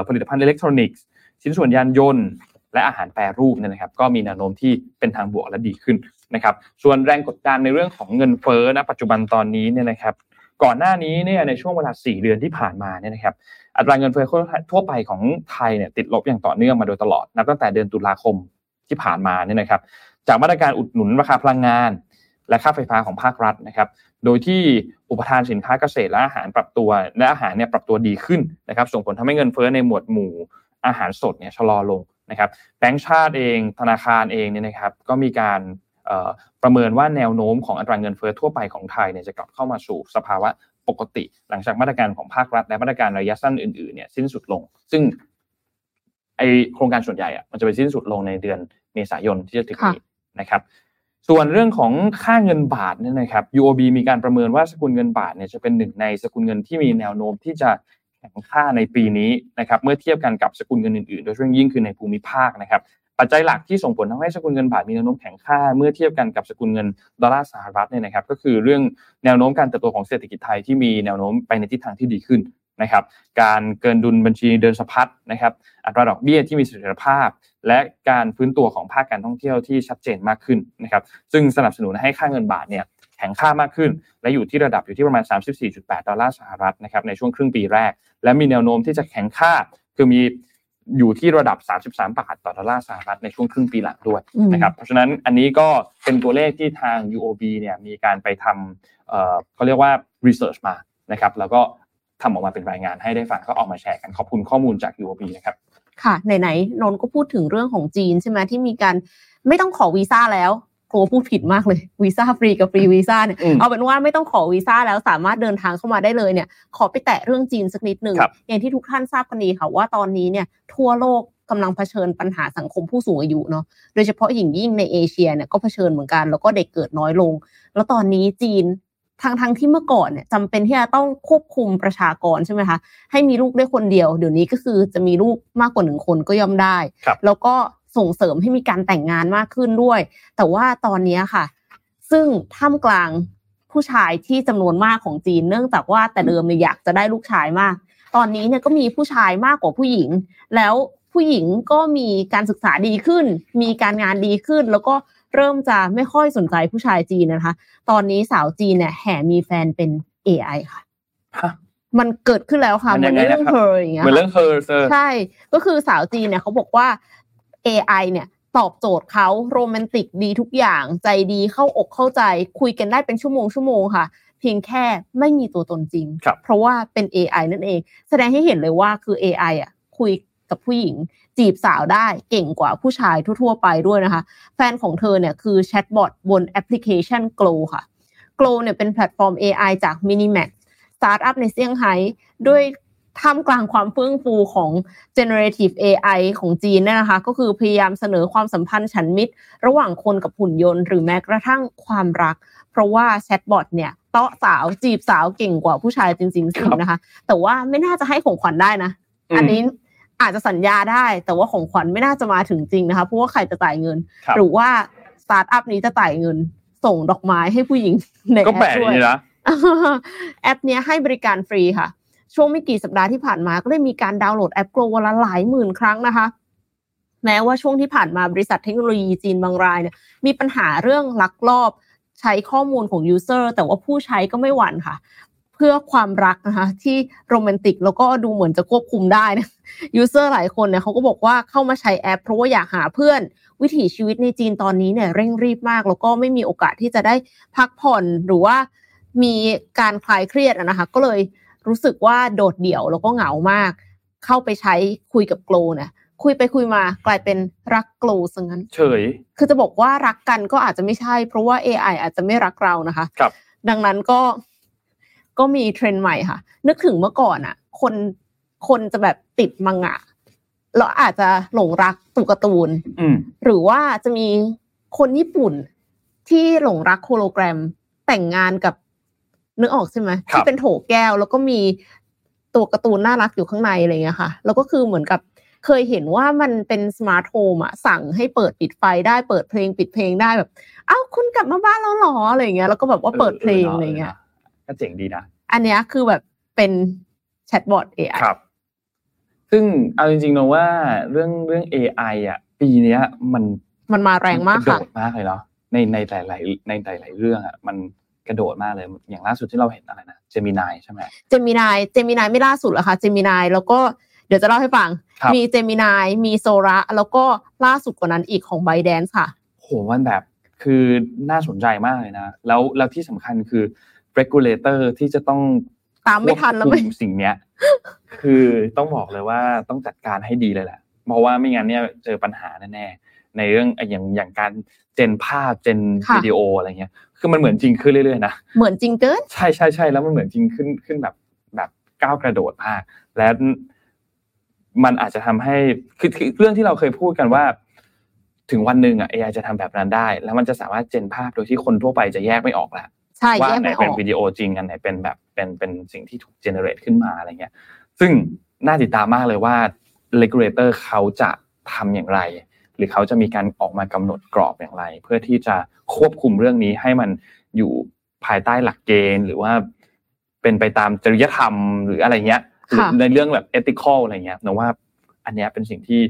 ผลิตภัณฑ์อิเล็กทรอนิกส์ชิ้นส่วนยานยนต์ และอาหารแปรรูปเนี่ยนะครับ ก็มีแนวโน้มที่เป็นทางบวกและดีขึ้นนะครับ ส่วนแรงกดดันในเรื่องของเงินเฟ้อณปัจจุบันตอนนี้เนี่ยนะครับ ก่อนหน้านี้เนี่ยในช่วงเวลา 4 เดือนที่ผ่านมาเนี่ยนะครับอัตราเงินเฟ้อทั่วไปของไทยเนี่ยติดลบอย่างต่อเนื่องมาโดยตลอดนับตั้งแต่เดือนตุลาคมที่ผ่านมาเนี่ยนะครับ จากมาตรการอุดหนุนราคาพลังงาน และค่าไฟฟ้าของภาครัฐนะครับ โดยที่อุปทานสินค้าเกษตรและอาหารปรับตัวและอาหารเนี่ยปรับตัวดีขึ้นนะครับ ส่งผลทำให้เงินเฟ้อในหมวดหมู่อาหารสดเนี่ยชะลอลงนะครับแบงก์ชาติเอง ธนาคารเองเนี่ยนะครับ ก็มีการ ประเมินว่าแนวโน้มของอัตราเงินเฟ้อทั่วไปของไทยเนี่ยจะกลับเข้ามาสู่สภาวะปกติ หลังจากมาตรการของภาครัฐและมาตรการระยะสั้นอื่นๆเนี่ยสิ้นสุดลง ซึ่งไอโครงการส่วนใหญ่อะมันจะไปสิ้นสุดลงในเดือนเมษายนที่จะถึงนี้นะครับ ส่วนเรื่องของค่าเงินบาทเนี่ยนะครับ UOB มีการประเมินว่าสกุลเงินบาทเนี่ยจะเป็นหนึ่งในสกุลเงินที่มีแนวโน้มที่จะแข็งค่าในปีนี้นะครับ เมื่อเทียบกันกับสกุลเงินอื่นๆ โดยเฉพาะยิ่งคือในภูมิภาคนะครับ ปัจจัยหลักที่ส่งผลทำให้สกุลเงินบาทมีแนวโน้มแข็งค่าเมื่อเทียบกันกับสกุลเงินดอลลาร์สหรัฐเนี่ยนะครับ ก็คือเรื่องแนวโน้มการเติบโตของเศรษฐกิจไทยที่มีแนวโน้มไปในทิศทางที่ดีขึ้นนะครับ การเกินดุลบัญชีเดินสะพัดนะครับ อัตราดอกเบี้ยที่มีเสถียรภาพ และการฟื้นตัวของภาคการท่องเที่ยวที่ชัดเจนมากขึ้นนะครับ ซึ่งสนับสนุนให้ค่าเงินบาทเนี่ยแข็งค่ามากขึ้น และอยู่ที่ระดับอยู่ที่ประมาณ 34.8 ดอลลาร์สหรัฐนะครับในช่วงครึ่งปีแรก และมีแนวโน้มที่จะแข็งค่าคือมี อยู่ที่ระดับ 33 บาทต่อดอลลาร์สหรัฐในช่วงครึ่งปีหลังด้วยนะครับเพราะฉะนั้นอันนี้ก็เป็นตัวเลขที่ทาง UOB เนี่ยมีการไปทำเขาเรียกว่า research มานะครับแล้วก็ทำออกมาเป็นรายงานให้ได้ฟังก็ออกมาแชร์กันขอบคุณข้อมูลจาก UOB นะครับค่ะไหนๆนนก็พูดถึงเรื่องของจีนใช่ไหมที่มีการไม่ต้องขอวีซ่าแล้ว กลัวพูดผิดมากเลยวีซ่าฟรีกับฟรีวีซ่าเนี่ยเอาเป็นว่าไม่ต้องขอวีซ่าแล้วสามารถเดินทางเข้ามาได้เลยเนี่ย ขอไปแตะเรื่องจีนสักนิดหนึ่งอย่างที่ทุกท่านทราบกันดีค่ะว่าตอนนี้เนี่ยทั่วโลกกำลังเผชิญปัญหาสังคมผู้สูงอายุเนาะโดยเฉพาะอย่างยิ่งในเอเชียเนี่ยก็เผชิญเหมือนกันแล้วก็เด็กเกิดน้อยลง แล้วตอนนี้จีนทางทางที่เมื่อก่อนเนี่ยจำเป็นที่จะต้องควบคุมประชากรใช่ไหมคะให้มีลูกได้คนเดียว เดี๋ยวนี้ก็คือจะมีลูกมากกว่าหนึ่งคนก็ย่อมได้ แล้วก็ ส่งเสริมให้มีการแต่งงานมากขึ้นด้วย แต่ว่าตอนนี้ค่ะ ซึ่งท่ามกลางผู้ชายที่จำนวนมากของจีน เนื่องจากว่าแต่เดิมเนี่ยอยากจะได้ลูกชายมาก ตอนนี้เนี่ยก็มีผู้ชายมากกว่าผู้หญิง แล้วผู้หญิงก็มีการศึกษาดีขึ้น มีการงานดีขึ้น แล้วก็เริ่มจะไม่ค่อยสนใจผู้ชายจีนนะคะ ตอนนี้สาวจีนเนี่ยแห่มีแฟนเป็น AI ค่ะมันเกิดขึ้นแล้วค่ะเหมือนเรื่องเธออย่างเงี้ยเหมือนเรื่องเธอใช่ ก็คือสาวจีนเนี่ยเขาบอกว่า AI เนี่ยตอบโจทย์เขาโรแมนติกดีทุกอย่างใจดีเข้าอกเข้าใจ คุยกันได้เป็นชั่วโมงชั่วโมงค่ะ เพียงแค่ไม่มีตัวตนจริงเพราะว่าเป็น AI นั่นเอง แสดงให้เห็นเลยว่าคือ AI อะคุยกับผู้หญิง จีบสาวได้เก่งกว่าผู้ชายทั่ว ๆ ไปด้วยนะคะ แฟนของเธอเนี่ยคือแชทบอทบนแอปพลิเคชัน Glow ค่ะ Glow เนี่ยเป็นแพลตฟอร์ม AI จาก Minimax สตาร์ทอัพในเซี่ยงไฮ้ด้วย ท่ามกลางความเฟื่องฟูของ generative AI ของจีนเนี่ยนะคะ ก็คือพยายามเสนอความสัมพันธ์ฉันมิตร ระหว่างคนกับหุ่นยนต์ หรือแม้กระทั่งความรัก เพราะว่าแชทบอทเนี่ยเตาะสาวจีบสาวเก่งกว่าผู้ชายจริงๆสินะคะ แต่ว่าไม่น่าจะให้ของขวัญได้นะ อันนี้อาจจะสัญญาได้ แต่ว่าของขวัญไม่น่าจะมาถึงจริงนะคะเพราะว่าใครจะจ่ายเงิน หรือว่าสตาร์ทอัพนี้จะจ่ายเงิน ส่งดอกไม้ให้ผู้หญิงในแอปด้วยแอปนี้ให้บริการฟรีค่ะ ช่วงไม่กี่สัปดาห์ที่ผ่านมาก็ได้มีการดาวน์โหลดแอป Glow วันละหลายหมื่นครั้งนะคะ แม้ว่าช่วงที่ผ่านมาบริษัทเทคโนโลยีจีนบางรายเนี่ยมีปัญหาเรื่องลักลอบใช้ข้อมูลของ user แต่ว่าผู้ใช้ก็ไม่หวั่นค่ะ เพื่อความรักนะคะที่โรแมนติกแล้วก็ดูเหมือนจะควบคุมได้นะ user หลายคนเนี่ยเขาก็บอกว่าเข้ามาใช้แอปเพราะว่าอยากหาเพื่อนวิถีชีวิตในจีนตอนนี้เนี่ยเร่งรีบมาก แล้วก็ไม่มีโอกาสที่จะได้พักผ่อนหรือว่ามีการคลายเครียดนะคะ ก็เลย รู้สึกว่าโดดเดี่ยวแล้วก็เหงามาก เข้าไปใช้คุยกับ Glow เนี่ยคุยไปคุยมากลายเป็นรัก Glow ซะงั้น เฉย คือจะบอกว่ารักกันก็อาจจะไม่ใช่ เพราะว่า AI อาจจะไม่รักเรานะคะครับดังนั้นก็ก็มีเทรนด์ใหม่ค่ะ นึกถึงเมื่อก่อนอะ คนคนจะแบบติดมังงะแล้วอาจจะหลงรักตัวการ์ตูนหรือว่าจะมีคนญี่ปุ่นที่หลงรักโฮโลแกรมแต่งงานกับ นึกออกใช่ไหมที่เป็นโถแก้วแล้วก็มีตัวการ์ตูนน่ารักอยู่ข้างในอะไรเงี้ยค่ะ แล้วก็คือเหมือนกับเคยเห็นว่ามันเป็น smart home อะสั่งให้เปิดปิดไฟได้เปิดเพลงปิดเพลงได้แบบเอ้าคุณกลับมาบ้านแล้วหรออะไรเงี้ยแล้วก็แบบว่าเปิดเพลงอะไรเงี้ยก็เจ๋งดีนะ อันนี้คือแบบเป็นแชทบอทเอไอครับ ซึ่งเอาจริงๆนะว่าเรื่องเรื่อง AI อะ ปีนี้มันมันมาแรงมากค่ะโดดมากเลยเนาะในในหลาย ๆ ในหลาย ๆ เรื่องอะมัน กระโดดมากเลย อย่างล่าสุดที่เราเห็นอะไรนะ Gemini ใช่ไหม Gemini Gemini ไม่ล่าสุดหรอกค่ะ Gemini แล้วก็เดี๋ยวจะเล่าให้ฟัง มี Gemini มี Sora แล้วก็ล่าสุดกว่านั้นอีกของไบแดนค่ะโหมันแบบคือน่าสนใจมากเลยนะ แล้วแล้วที่สำคัญคือ regulator ที่จะต้องตามไม่ทันแล้วไหมสิ่งเนี้ย คือต้องบอกเลยว่าต้องจัดการให้ดีเลยแหละเพราะว่าไม่งั้นเนี่ยเจอปัญหาแน่ๆในเรื่องอย่างอย่างการเจนภาพเจนวิดีโออะไรเงี้ย คือมันเหมือนจริงขึ้นเรื่อยๆนะเหมือนจริงเกินใช่ใช่ใช่แล้วมันเหมือนจริงขึ้นขึ้นแบบแบบก้าวกระโดดมากและมันอาจจะทำให้คือเรื่องที่เราเคยพูดกันว่า ถึงวันหนึ่งอะ AI จะทำแบบนั้นได้ แล้วมันจะสามารถเจนภาพโดยที่คนทั่วไปจะแยกไม่ออกแล้วว่าไหนเป็นวิดีโอจริงอันไหนเป็นแบบเป็นเป็นสิ่งที่ถูกเจเนเรตขึ้นมาอะไรเงี้ย ซึ่งน่าติดตามมากเลยว่า regulator เขาจะทำอย่างไร หรือเขาจะมีการออกมากำหนดกรอบอย่างไร เพื่อที่จะควบคุมเรื่องนี้ให้มันอยู่ภายใต้หลักเกณฑ์ หรือว่าเป็นไปตามจริยธรรมหรืออะไรเงี้ยในเรื่องแบบเอติคอลอะไรเงี้ยนะว่าอันนี้เป็นสิ่งที่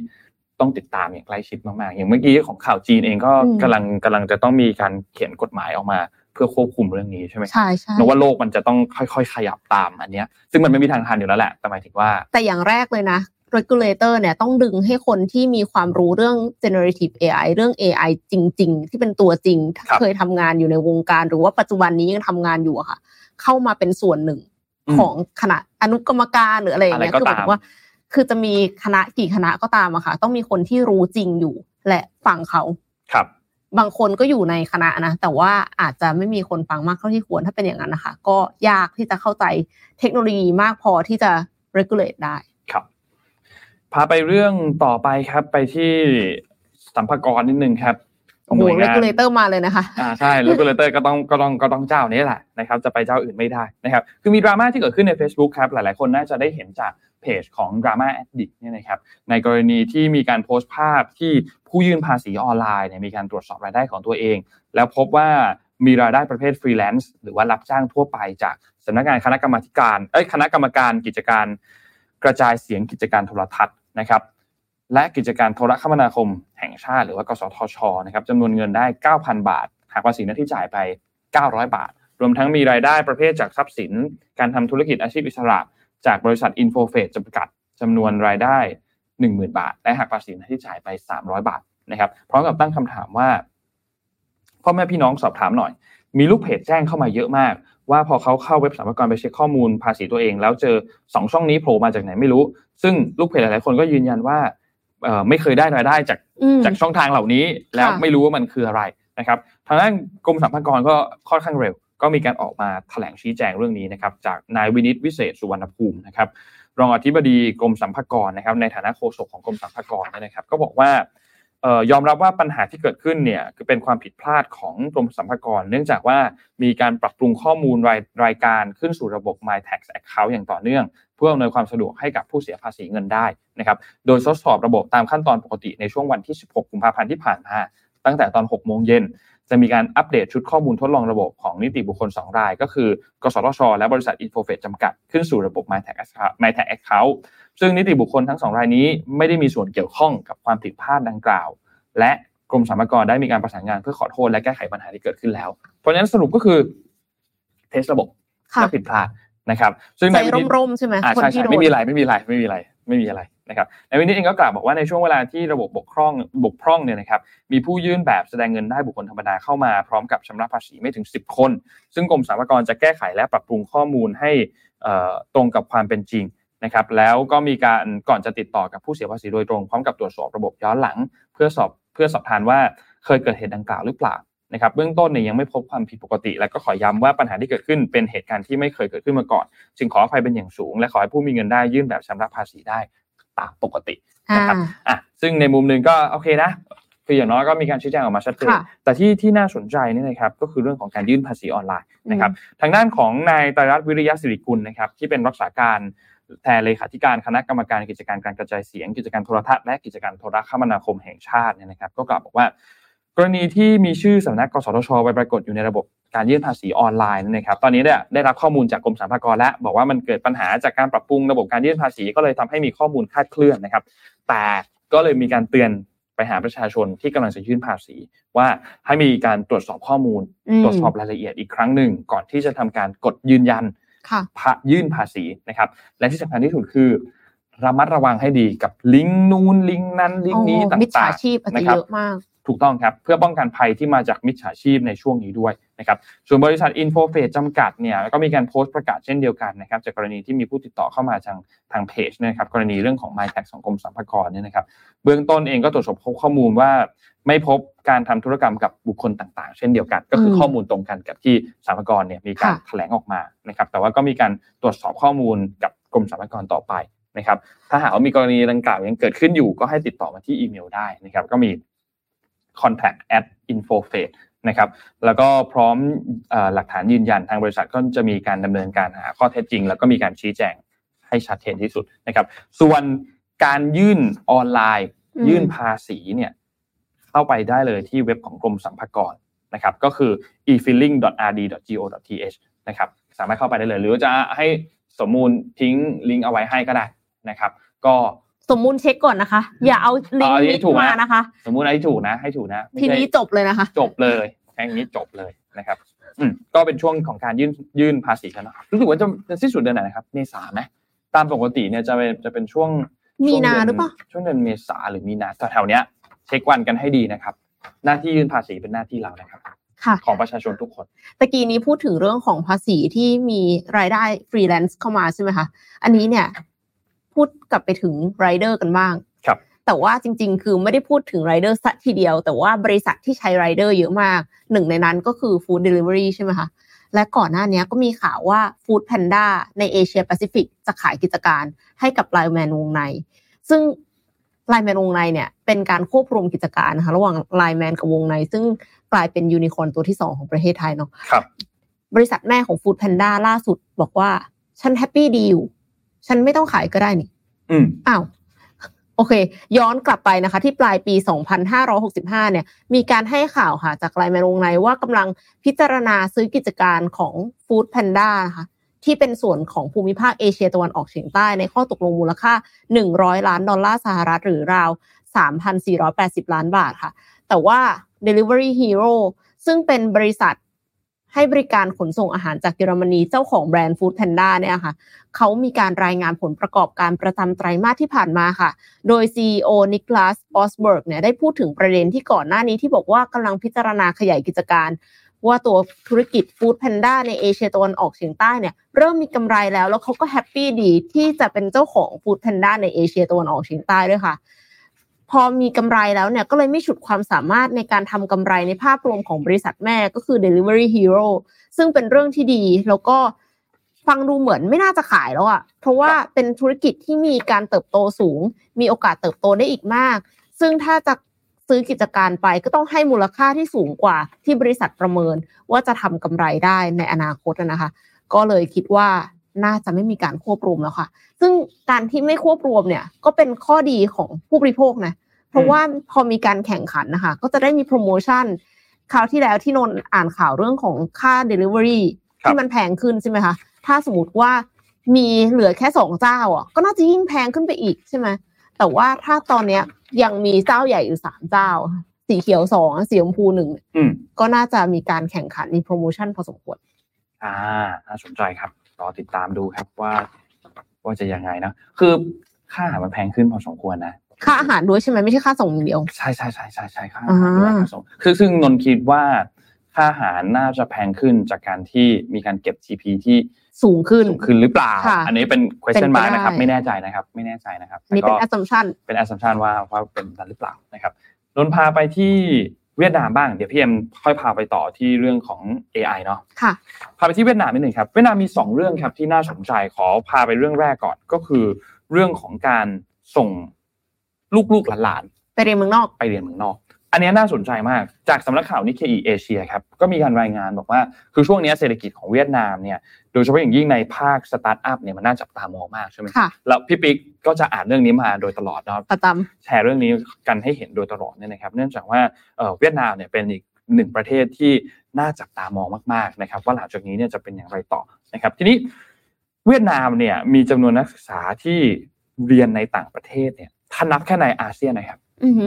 ต้องติดตามอย่างใกล้ชิดมากๆ อย่างเมื่อกี้ของข่าวจีนเองก็กำลังกำลังจะต้องมีการเขียนกฎหมายออกมา เพื่อควบคุมเรื่องนี้ใช่ไหมใช่ใช่นว่าโลกมันจะต้องค่อย ๆ ขยับตามอันเนี้ย ซึ่งมันไม่มีทางทันอยู่แล้วแหละแต่หมายถึงว่า แต่อย่างแรกเลยนะ regulator เนี่ยต้องดึงให้คนที่มีความรู้เรื่อง generative AI เรื่อง AI จริง ๆ ที่เป็นตัวจริงเคยทำงานอยู่ในวงการ หรือว่าปัจจุบันนี้ยังทำงานอยู่อะค่ะ เข้ามาเป็นส่วนหนึ่งของคณะอนุกรรมการหรืออะไรอย่างเงี้ยคือหมายถึงว่า คือจะมีคณะกี่คณะก็ตามอะค่ะ ต้องมีคนที่รู้จริงอยู่ และฟังเขาครับ บางคนก็อยู่ในคณะนะ แต่ว่าอาจจะไม่มีคนฟังมากเท่าที่ควรถ้าเป็นอย่างนั้นนะคะ ก็ยากที่จะเข้าใจเทคโนโลยีมากพอที่จะ regulate ได้ครับ พาไปเรื่องต่อไปครับไปที่สรรพากรนิดนึงครับโอ้โห regulator มาเลยนะคะอ่าใช่ regulator ก็ต้องก็ต้องก็ต้องเจ้านี้แหละนะครับจะไปเจ้าอื่นไม่ได้นะครับคือมีดราม่าที่เกิดขึ้นใน Facebook ครับหลายๆ คนน่าจะได้เห็นจากเพจของ Drama Addict เนี่ยนะครับในกรณีที่มีการโพสต์ภาพที่ผู้ยื่นภาษีออนไลน์เนี่ยมีการตรวจสอบรายได้ของตัวเอง แล้วพบว่ามีรายได้ประเภทฟรีแลนซ์หรือว่ารับจ้างทั่วไปจากสำนักงานคณะกรรมการเอ้ยคณะกรรมการกิจการ กระจายเสียงกิจการโทรทัศน์ นะครับและกิจการโทรคมนาคมแห่งชาติหรือว่ากสทชนะครับจำนวนเงินได้ 9,000 บาทหากภาษีหน้าที่จ่ายไป 900 บาท รวมทั้งมีรายได้ประเภทจากทรัพย์สิน การทำธุรกิจอาชีพอิสระ จากบริษัทอินโฟเฟดจำกัดจำนวนรายได้ 10,000 บาท และหักภาษีที่จ่ายไป 300 บาทนะครับพร้อมกับตั้งคำถามว่าพ่อแม่พี่น้องสอบถามหน่อย มีลูกเพจแจ้งเข้ามาเยอะมาก ว่าพอเขาเข้าเว็บสรรพากรไปเช็คข้อมูลภาษีตัวเอง แล้วเจอสองช่องนี้โผล่มาจากไหนไม่รู้ ซึ่งลูกเพจหลายๆคนก็ยืนยันว่าไม่เคยได้รายได้จากจากช่องทางเหล่านี้ แล้วไม่รู้ว่ามันคืออะไรนะครับทางด้านกรมสรรพากรก็ค่อนข้างเร็ว ก็มีการออกมาแถลงชี้แจงเรื่องนี้นะครับจากนายวินิตวิเศษสุวรรณภูมินะครับรองอธิบดีกรมสรรพากรนะครับในฐานะโฆษกของกรมสรรพากรนะครับ ก็บอกว่า ยอมรับว่าปัญหาที่เกิดขึ้นเนี่ยคือเป็นความผิดพลาดของกรมสรรพากร เนื่องจากว่ามีการปรับปรุงข้อมูลรายรายการขึ้นสู่ระบบ My Tax Account อย่างต่อเนื่อง เพื่ออำนวยความสะดวกให้กับผู้เสียภาษีเงินได้นะครับโดยทดสอบระบบตามขั้นตอนปกติในช่วงวันที่ 16 กุมภาพันธ์ที่ผ่านมาตั้งแต่ตอน 6 โมงเย็น จะมีการอัปเดตชุดข้อมูลทดลองระบบของนิติบุคคล 2 ราย ก็คือกสทช และบริษัทอินโฟเฟดจำกัดขึ้นสู่ระบบ MyTax MyTax Account ซึ่งนิติบุคคลทั้ง 2 รายนี้ไม่ได้มีส่วนเกี่ยวข้องกับความผิดพลาดดังกล่าว และกรมสรรพากรได้มีการประสานงานเพื่อขอโทษและแก้ไขปัญหาที่เกิดขึ้นแล้ว เพราะฉะนั้นสรุปก็คือเทสระบบและผิดพลาดนะครับ ซึ่งในร่มๆใช่ไหมใช่ใช่ไม่มีอะไรไม่มีอะไรไม่มีอะไรไม่มีอะไร นะครับในวันนี้เองก็กล่าวบอกว่าในช่วงเวลาที่ระบบบกพร่องบกพร่องเนี่ยนะครับมีผู้ยื่นแบบแสดงเงินได้บุคคลธรรมดาเข้ามาพร้อมกับชำระภาษีไม่ถึง 10 คน ซึ่งกรมสรรพากรจะแก้ไขและปรับปรุงข้อมูลให้ตรงกับความเป็นจริงนะครับแล้วก็มีการก่อนจะติดต่อกับผู้เสียภาษีโดยตรงพร้อมกับตรวจสอบระบบย้อนหลัง เพื่อสอบเพื่อสอบทานว่าเคยเกิดเหตุดังกล่าวหรือเปล่านะครับเบื้องต้นเนี่ยยังไม่พบความผิดปกติ และก็ขอย้ำว่าปัญหาที่เกิดขึ้นเป็นเหตุการณ์ที่ไม่เคยเกิดขึ้นมาก่อน จึงขออภัยเป็นอย่างสูง และขอให้ผู้มีเงินได้ยื่นแบบชำระภาษีได้ ตามปกตินะครับอะซึ่งในมุมหนึ่งก็โอเคนะคืออย่างน้อยก็มีการชี้แจงออกมาชัดเจนแต่ที่ที่น่าสนใจนี่นะครับก็คือเรื่องของการยื่นภาษีออนไลน์นะครับทางด้านของนายตรัตวิริยะสิริกุลนะครับที่เป็นรักษาการแทนเลขาธิการคณะกรรมการกิจการการกระจายเสียง กิจการโทรทัศน์และกิจการโทรคมนาคมแห่งชาติเนี่ยนะครับ ก็กล่าวบอกว่า กรณีที่มีชื่อสำนักกสทชไปปรากฏอยู่ในระบบ การยื่นภาษีออนไลน์นะครับ ตอนนี้เนี่ยได้รับข้อมูลจากกรมสรรพากรแล้ว บอกว่ามันเกิดปัญหาจากการปรับปรุงระบบการยื่นภาษีก็เลยทำให้มีข้อมูลคลาดเคลื่อนนะครับ แต่ก็เลยมีการเตือนไปหาประชาชนที่กำลังจะยื่นภาษี ว่าให้มีการตรวจสอบข้อมูล ตรวจสอบรายละเอียดอีกครั้งหนึ่งก่อนที่จะทำการกดยืนยันยื่นภาษีนะครับ และที่สำคัญที่สุดคือ ระมัดระวังให้ดีกับลิงก์นู้นลิงก์นั้นลิงก์นี้ต่างๆนะครับเยอะมากถูกต้องครับ เพื่อป้องกันภัยที่มาจากมิจฉาชีพในช่วงนี้ด้วยนะครับส่วนบริษัท i n f o f a จำกัดเนี่ยก็มีการโพสต์ประกาศเช่นเดียวกันนะครับจากกรณีที่มีผู้ติดต่อเข้ามาทางทางเพจนะครับกรณีเรื่องของ m y t a x ของกรมสรรพากรเนี่ยนะครับเบื้องต้นเองก็ตรวจสอบข้อมูลว่า ไม่พบการทำธุรกรรมกับบุคคลต่างๆ เช่นเดียวกัน ก็คือข้อมูลตรงกันกับที่สรรพากรเนี่ยมีการแถลงออกมานะครับแต่ว่าก็มีการตรวจสอบข้อมูลกับกรมสรรพากรต่อไป นะครับถ้าหากว่ามีกรณีดังกล่าวยังเกิดขึ้นอยู่ก็ให้ติดต่อมาที่อีเมลได้นะครับก็มี contact at infofate นะครับแล้วก็พร้อมหลักฐานยืนยันทางบริษัทก็จะมีการดำเนินการหาข้อเท็จจริง แล้วก็มีการชี้แจงให้ชัดเจนที่สุดนะครับ ส่วนการยื่นออนไลน์ ยื่นภาษีเนี่ยเข้าไปได้เลยที่เว็บของกรมสรรพากรนะครับก็คือ e-filing.rd.go.th นะครับสามารถเข้าไปได้เลย หรือจะให้สมมูลทิ้งลิงก์เอาไว้ให้ก็ได้ นะครับ ก็สมมูลเช็คก่อนนะคะ อย่าเอาลิงก์นี้มานะคะ สมมูลให้ถูกนะ ให้ถูกนะทีนี้จบเลยนะคะ จบเลยแค่นี้จบเลยนะครับ อืมก็เป็นช่วงของการยื่นยื่นภาษีกันนะรู้สึกว่าจะจะสิ้นสุดเดือนไหนนะครับเมษาไหมตามปกติเนี่ยจะเป็นจะเป็นช่วงมีนาหรือเปล่าช่วงเดือนเมษาหรือมีนาแถวๆเนี้ย เช็ควันกันให้ดีนะครับ หน้าที่ยื่นภาษีเป็นหน้าที่เรานะครับของประชาชนทุกคนตะกี้นี้พูดถึงเรื่องของภาษีที่มีรายได้ฟรีแลนซ์เข้ามาใช่ไหมคะ อันนี้เนี่ย พูดกลับไปถึงไรเดอร์กันบ้างครับ แต่ว่าจริง ๆ คือไม่ได้พูดถึงไรเดอร์ซะทีเดียว แต่ว่าบริษัทที่ใช้ไรเดอร์เยอะมาก หนึ่งในนั้นก็คือ food delivery ใช่ไหมคะและก่อนหน้านี้ก็มีข่าวว่า Foodpandaในเอเชียแปซิฟิกจะขายกิจการให้กับ LINE MAN Wongnai ซึ่ง LINE MAN Wongnai เนี่ยเป็นการควบรวมกิจการนะคะระหว่าง LINE MAN กับวงใน ซึ่งกลายเป็นยูนิคอร์นตัวที่สองของประเทศไทยเนาะครับ บริษัทแม่ของ Foodpanda ล่าสุดบอกว่า ฉัน happy ดีอยู่ ฉันไม่ต้องขายก็ได้นี่อืมอ้าวโอเค ย้อนกลับไปนะคะ ที่ปลายปี 2565 เนี่ย มีการให้ข่าวค่ะ จาก LINE MAN Wongnai ว่ากำลังพิจารณาซื้อกิจการของ Foodpanda ค่ะที่เป็นส่วนของภูมิภาคเอเชียตะวันออกเฉียงใต้ในข้อตกลงมูลค่า 100 ล้านดอลลาร์สหรัฐหรือราว 3,480 ล้านบาทค่ะ แต่ว่า Delivery Hero ซึ่งเป็นบริษัท ให้บริการขนส่งอาหารจากเยอรมนีเจ้าของแบรนด์ Foodpanda เนี่ยค่ะเขามีการรายงานผลประกอบการประจำไตรมาสที่ผ่านมาค่ะ โดย CEO Niklas Östberg เนี่ยได้พูดถึงประเด็นที่ก่อนหน้านี้ที่บอกว่ากำลังพิจารณาขายกิจการ ว่าตัวธุรกิจ Foodpanda ในเอเชียตะวันออกเฉียงใต้เนี่ยเริ่มมีกำไรแล้ว แล้วเขาก็ happy ดีที่จะเป็นเจ้าของ Foodpanda ในเอเชียตะวันออกเฉียงใต้ด้วยค่ะ พอมีกำไรแล้วเนี่ยก็เลยไม่ฉุดความสามารถในการทำกำไรในภาพรวมของบริษัทแม่ก็คือ Delivery Hero ซึ่งเป็นเรื่องที่ดีแล้วก็ฟังดูเหมือนไม่น่าจะขายแล้วอะ่ะ เพราะว่าเป็นธุรกิจที่มีการเติบโตสูง มีโอกาสเติบโตได้อีกมาก ซึ่งถ้าจะซื้อกิจการไปก็ต้องให้มูลค่าที่สูงกว่าที่บริษัทประเมินว่าจะทำกำไรได้ในอนาคตนะคะ ก็เลยคิดว่า น่าจะไม่มีการควบรวมแล้วค่ะ ซึ่งการที่ไม่ควบรวมเนี่ยก็เป็นข้อดีของผู้บริโภคนะ เพราะว่าพอมีการแข่งขันนะคะ ก็จะได้มีโปรโมชั่นคราวที่แล้วที่นนอ่านข่าวเรื่องของค่า Delivery ที่มันแพงขึ้นใช่ไหมคะ ถ้าสมมติว่ามีเหลือแค่สองเจ้าอะก็น่าจะยิ่งแพงขึ้นไปอีกใช่ไหมแต่ว่าถ้าตอนเนี้ยยังมีเจ้าใหญ่อยู่สามเจ้า สีเขียวสองสีชมพูหนึ่งก็น่าจะมีการแข่งขันมีโปรโมชั่นพอสมควร อ่าน่าสนใจครับ รอติดตามดูครับว่า ว่าจะยังไงนะคือค่าอาหารมันแพงขึ้นพอสมควรนะค่าอาหารด้วยใช่ไหมไม่ใช่ค่าส่งอย่างเดียวใช่ใช่ใช่ใช่ใช่ค่าอาหารด้วยค่าส่งคือซึ่งนนคิดว่าค่าอาหารน่าจะแพงขึ้นจากการที่มีการเก็บ GP ที่สูงขึ้นสูงขึ้นหรือเปล่า อันนี้เป็น question mark นะครับไม่แน่ใจนะครับ ไม่แน่ใจนะครับนี่เป็น assumption เป็น assumption ว่าว่าเป็นนั้นหรือเปล่านะครับนนพาไปที่ เวียดนามบ้างเดี๋ยวพี่เอ็มค่อยพาไปต่อที่เรื่องของ AI เนาะค่ะพาไปที่เวียดนามนิดหนึ่งครับเวียดนามมี 2 เรื่องครับที่น่าสนใจขอพาไปเรื่องแรกก่อนก็คือ เรื่องของการส่งลูกๆหลานๆไปเรียนเมืองนอกไปเรียนเมืองนอก อันนี้น่าสนใจมากจากสำนักข่าวนิเคอีเอเชียครับก็มีการรายงานบอกว่า คือช่วงนี้เศรษฐกิจของเวียดนามเนี่ยโดยเฉพาะอย่างยิ่งในภาคสตาร์ทอัพเนี่ยมันน่าจับตามองมากใช่ไหมค่ะแล้วพี่ปิ๊กก็จะอ่านเรื่องนี้มาโดยตลอดนะประจำแชร์เรื่องนี้กันให้เห็นโดยตลอดเนี่ยนะครับ เนื่องจากว่าเวียดนามเนี่ยเป็นอีกหนึ่งประเทศที่น่าจับตามองมากๆนะครับ ว่าหลังจากนี้เนี่ยจะเป็นอย่างไรต่อนะครับ ทีนี้เวียดนามเนี่ยมีจำนวนนักศึกษาที่เรียนในต่างประเทศเนี่ยถ้านับแค่ในอาเซียนนะครับ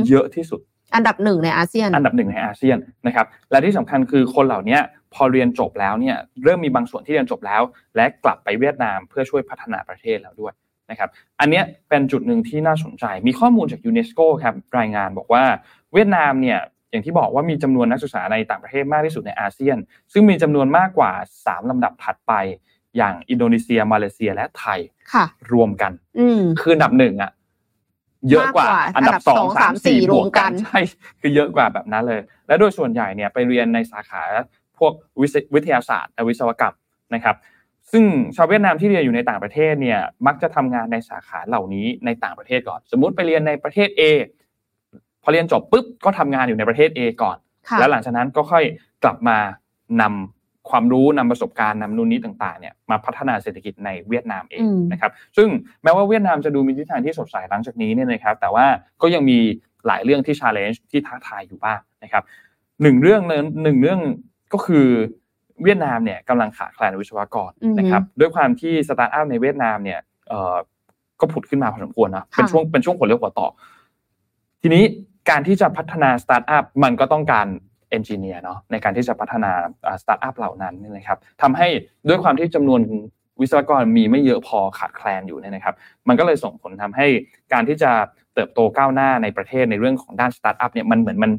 เยอะที่สุด อันดับหนึ่งในอาเซียน อันดับหนึ่งในอาเซียนนะครับและที่สำคัญคือคนเหล่านี้พอเรียนจบแล้วเนี่ยเริ่มมีบางส่วนที่เรียนจบแล้ว และกลับไปเวียดนามเพื่อช่วยพัฒนาประเทศแล้วด้วยนะครับอันนี้เป็นจุดหนึ่งที่น่าสนใจ มีข้อมูลจากยูเนสโกครับรายงานบอกว่าเวียดนามเนี่ยอย่างที่บอกว่ามีจำนวนนักศึกษาในต่างประเทศมากที่สุดในอาเซียน ซึ่งมีจำนวนมากกว่า 3ลำดับถัดไป อย่างอินโดนีเซีย มาเลเซีย และไทยรวมกัน คืออันดับหนึ่งอะ เยอะกว่าอันดับสองสามสี่รวมกันใช่คือเยอะกว่าแบบนั้นเลย และโดยส่วนใหญ่เนี่ยไปเรียนในสาขาพวกวิทยาศาสตร์และวิศวกรรมนะครับซึ่งชาวเวียดนามที่เรียนอยู่ในต่างประเทศเนี่ยมักจะทำงานในสาขาเหล่านี้ในต่างประเทศก่อน สมมุติไปเรียนในประเทศ A พอเรียนจบปุ๊บก็ทำงานอยู่ในประเทศ A ก่อน แล้วหลังจากนั้นก็ค่อยกลับมานำ ความรู้นำประสบการณ์นำนู่นนี้ต่างๆเนี่ยมาพัฒนาเศรษฐกิจในเวียดนามเองนะครับซึ่งแม้ว่าเวียดนามจะดูมีทิศทางที่สดใสหลังจากนี้เนี่ยนะครับแต่ว่าก็ยังมีหลายเรื่องที่ challenge ที่ท้าทายอยู่บ้างนะครับหนึ่งเรื่องหนึ่งเรื่องก็คือเวียดนามเนี่ยกำลังขาดแคลนวิศวกรนะครับด้วยความที่สตาร์ทอัพในเวียดนามเนี่ยก็ผุดขึ้นมาพอสมควรนะเป็นช่วงเป็นช่วงหัวเลี้ยวหัวต่อ ทีนี้การที่จะพัฒนาสตาร์ทอัพมันก็ต้องการ engineer เนาะในการที่จะพัฒนาสตาร์ทอัพเหล่านั้นนะครับทำให้ด้วยความที่จำนวนวิศวกรมีไม่เยอะพอขาดแคลนอยู่เนี่ยนะครับ มันก็เลยส่งผลทำให้การที่จะเติบโตก้าวหน้าในประเทศในเรื่องของด้านสตาร์ทอัพเนี่ยมันเหมือนมัน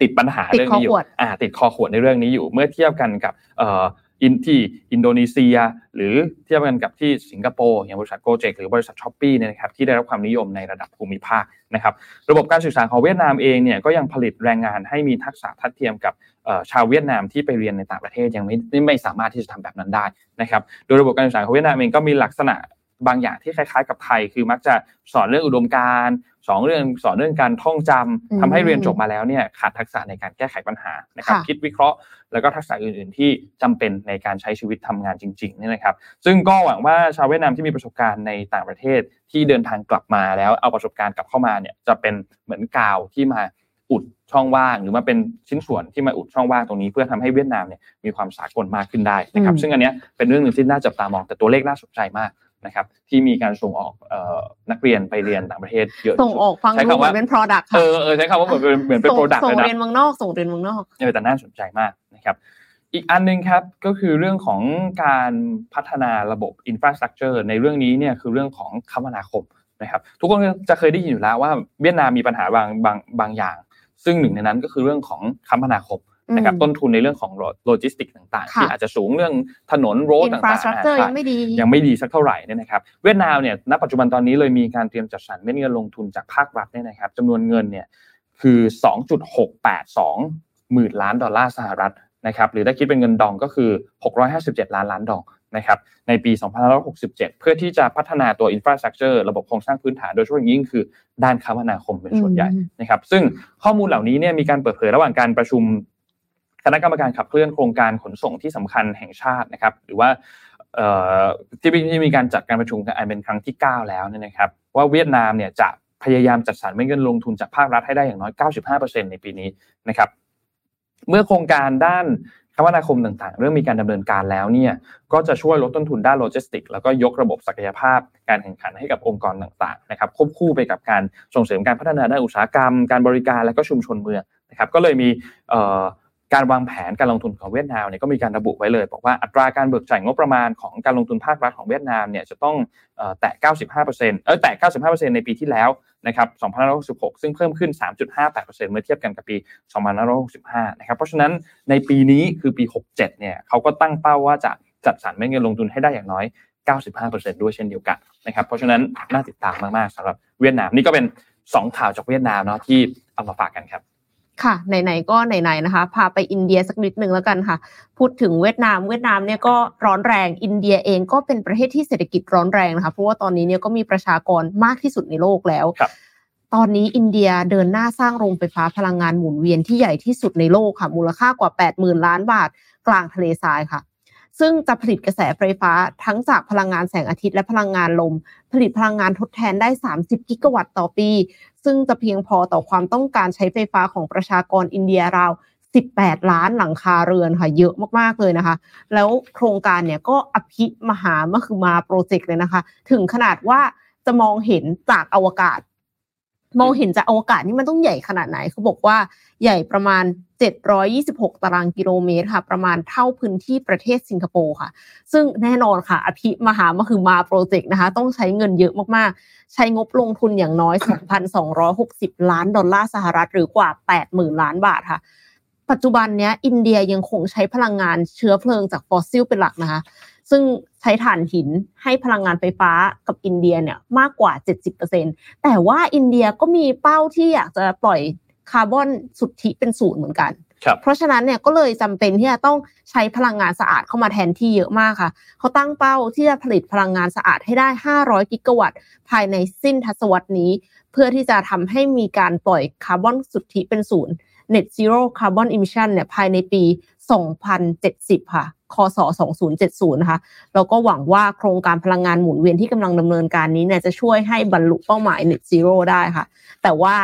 ติดปัญหาเรื่องนี้อยู่อ่าติดคอขวดในเรื่องนี้อยู่ เมื่อเทียบกันกับเอ่อที่อินโดนีเซีย หรือเทียบกันกับที่สิงคโปร์อย่างบริษัท Gojek หรือบริษัท Shopee เนี่ยนะครับที่ได้รับความนิยมในระดับภูมิภาคนะครับระบบการศึกษาของเวียดนามเองเนี่ยก็ยังผลิตแรงงานให้มีทักษะทัดเทียมกับชาวเวียดนามที่ไปเรียนในต่างประเทศยังไม่ไม่สามารถที่จะทำแบบนั้นได้นะครับโดยระบบการศึกษาของเวียดนามเองก็มีลักษณะ บางอย่างที่คล้ายๆ กับไทย คือมักจะสอนเรื่องอุดมการณ์สองเรื่องสอนเรื่องการท่องจำทำให้เรียนจบมาแล้วเนี่ยขาดทักษะในการแก้ไขปัญหานะครับ คิดวิเคราะห์ แล้วก็ทักษะอื่น ๆ ที่จำเป็นในการใช้ชีวิตทำงานจริงๆนี่นะครับ ซึ่งก็หวังว่าชาวเวียดนามที่มีประสบการณ์ในต่างประเทศที่เดินทางกลับมาแล้วเอาประสบการณ์กลับเข้ามาเนี่ยจะเป็นเหมือนกาวที่มาอุดช่องว่างหรือมาเป็นชิ้นส่วนที่มาอุดช่องว่างตรงนี้ เพื่อทำให้เวียดนามเนี่ยมีความสากลมากขึ้นได้นะครับซึ่งอันนี้เป็นเรื่องหนึ่งที่น่าจับตามองแต่ตัวเลขน่าสนใจมาก นะครับที่มีการส่งออกนักเรียนไปเรียนต่างประเทศเยอะส่งออกฟังดูเหมือนเป็น product ค่ะเออเออใช้คำว่าเหมือนเป็นเหมือนเป็น product ส่งเรียนเมืองนอกส่งเรียนเมืองนอกเออแต่น่าสนใจมากนะครับอีกอันนึงครับก็คือเรื่องของการพัฒนาระบบ infrastructure ในเรื่องนี้เนี่ยคือเรื่องของคมนาคมนะครับทุกคนจะเคยได้ยินอยู่แล้วว่าเวียดนามมีปัญหาบางบางบางอย่าง ซึ่งหนึ่งในนั้นก็คือเรื่องของคมนาคม นะครับต้นทุนในเรื่องของโลจิสติกต่างๆ ที่อาจจะสูงเรื่องถนน road ต่างๆยังไม่ดียังไม่ดีสักเท่าไหร่เนี่ยนะครับเวียดนามเนี่ยณปัจจุบันตอนนี้เลยมีการเตรียมจัดสรรเม็ดเงินลงทุนจากภาครัฐเนี่ยนะครับจำนวนเงินเนี่ยคือ 2.682 หมื่นล้านดอลลาร์สหรัฐนะครับหรือถ้าคิดเป็นเงินดองก็คือ 657 ล้านล้านดองนะครับในปี 2567 เพื่อที่จะพัฒนาตัวอินฟราสตรักเจอร์ระบบโครงสร้างพื้นฐานโดยเฉพาะยิ่งคือด้านคมนาคมเป็นส่วนใหญ่นะครับซึ่งข้อมูลเหล่านี้เนี่ยมีการเปิดเผยระหว่างการประชุม คณะกรรมการขับเคลื่อนโครงการขนส่งที่สำคัญแห่งชาตินะครับ หรือว่าที่มีการจัดการประชุมกันเป็นครั้งที่ 9 แล้วเนี่ยนะครับ ว่าเวียดนามเนี่ยจะพยายามจัดสรรเงินลงทุนจากภาครัฐให้ได้อย่างน้อย 95%ในปีนี้นะครับ เมื่อโครงการด้านคมนาคมต่างๆ เริ่มมีการดำเนินการแล้วเนี่ยก็จะช่วยลดต้นทุนด้านโลจิสติก แล้วก็ยกระบบศักยภาพการแข่งขันให้กับองค์กรต่างๆนะครับควบคู่ไปกับการส่งเสริมการพัฒนาด้านอุตสาหกรรม การบริการและก็ชุมชนเมืองนะครับก็เลยมี การวางแผนการลงทุนของเวียดนามเนี่ยก็มีการระบุไว้เลย บอกว่าอัตราการเบิกจ่ายงบประมาณของการลงทุนภาครัฐของเวียดนามเนี่ยจะต้องแตะ 95%เออแตะ 95%ในปีที่แล้วนะครับ2566 ซึ่งเพิ่มขึ้น 3.58%เมื่อเทียบกันกับปี 2565 นะครับ เพราะฉะนั้นในปีนี้คือปี 67 เนี่ยเขาก็ตั้งเป้าว่าจะจัดสรรเงินลงทุนให้ได้อย่างน้อย 95%ด้วยเช่นเดียวกันนะครับ เพราะฉะนั้นน่าติดตามมาก ๆสำหรับเวียดนามนี่ก็เป็น 2 ข่าวจากเวียดนามเนาะที่เอามาฝากกันครับ ค่ะไหนๆก็ไหนๆนะคะ พาไปอินเดียสักนิดหนึ่งแล้วกันค่ะ พูดถึงเวียดนาม เวียดนามเนี่ยก็ร้อนแรง อินเดียเองก็เป็นประเทศที่เศรษฐกิจร้อนแรงนะคะ เพราะว่าตอนนี้เนี่ยก็มีประชากรมากที่สุดในโลกแล้วตอนนี้อินเดียเดินหน้าสร้างโรงไฟฟ้าพลังงานหมุนเวียนที่ใหญ่ที่สุดในโลกค่ะ มูลค่ากว่า 80,000 ล้านบาทกลางทะเลทรายค่ะ ซึ่งจะผลิตกระแสไฟฟ้าทั้งจากพลังงานแสงอาทิตย์และพลังงานลม ผลิตพลังงานทดแทนได้ 30 กิกะวัตต์ต่อปี ซึ่งจะเพียงพอต่อความต้องการใช้ไฟฟ้าของประชากรอินเดียราว 18 ล้านหลังคาเรือนค่ะ เยอะมากๆเลยนะคะ แล้วโครงการเนี่ยก็อภิมหามคือมาโปรเจกต์เลยนะคะ ถึงขนาดว่าจะมองเห็นจากอวกาศ มองเห็นจากอวกาศนี่มันต้องใหญ่ขนาดไหนเขาบอกว่าใหญ่ประมาณ 726 ตารางกิโลเมตรค่ะ ประมาณเท่าพื้นที่ประเทศสิงคโปร์ค่ะ ซึ่งแน่นอนค่ะ อภิมหามคือมาโปรเจกต์นะคะ ต้องใช้เงินเยอะมากๆ ใช้งบลงทุนอย่างน้อย 2,260 ล้านดอลลาร์สหรัฐ หรือกว่า 80,000 ล้านบาทค่ะ ปัจจุบันเนี้ยอินเดียยังคงใช้พลังงานเชื้อเพลิงจากฟอสซิลเป็นหลักนะคะ ซึ่งใช้ถ่านหินให้พลังงานไฟฟ้ากับอินเดียเนี่ยมากกว่า 70%แต่ว่าอินเดียก็มีเป้าที่อยากจะปล่อยคาร์บอนสุทธิเป็นศูนย์เหมือนกันเพราะฉะนั้นเนี่ยก็เลยจำเป็นที่จะต้องใช้พลังงานสะอาดเข้ามาแทนที่เยอะมากค่ะ เขาตั้งเป้าที่จะผลิตพลังงานสะอาดให้ได้ 500 กิกะวัตต์ ภายในสิ้นทศวรรษนี้ เพื่อที่จะทำให้มีการปล่อยคาร์บอนสุทธิเป็นศูนย์ net zero carbon emission เนี่ยภายในปี 2070 ค่ะ คศ2070นะคะเราก็หวังว่าโครงการพลังงานหมุนเวียนที่กำลังดำเนินการนี้เนี่ยจะช่วยให้บรรลุเป้าหมาย net zero ได้ค่ะ แต่ว่า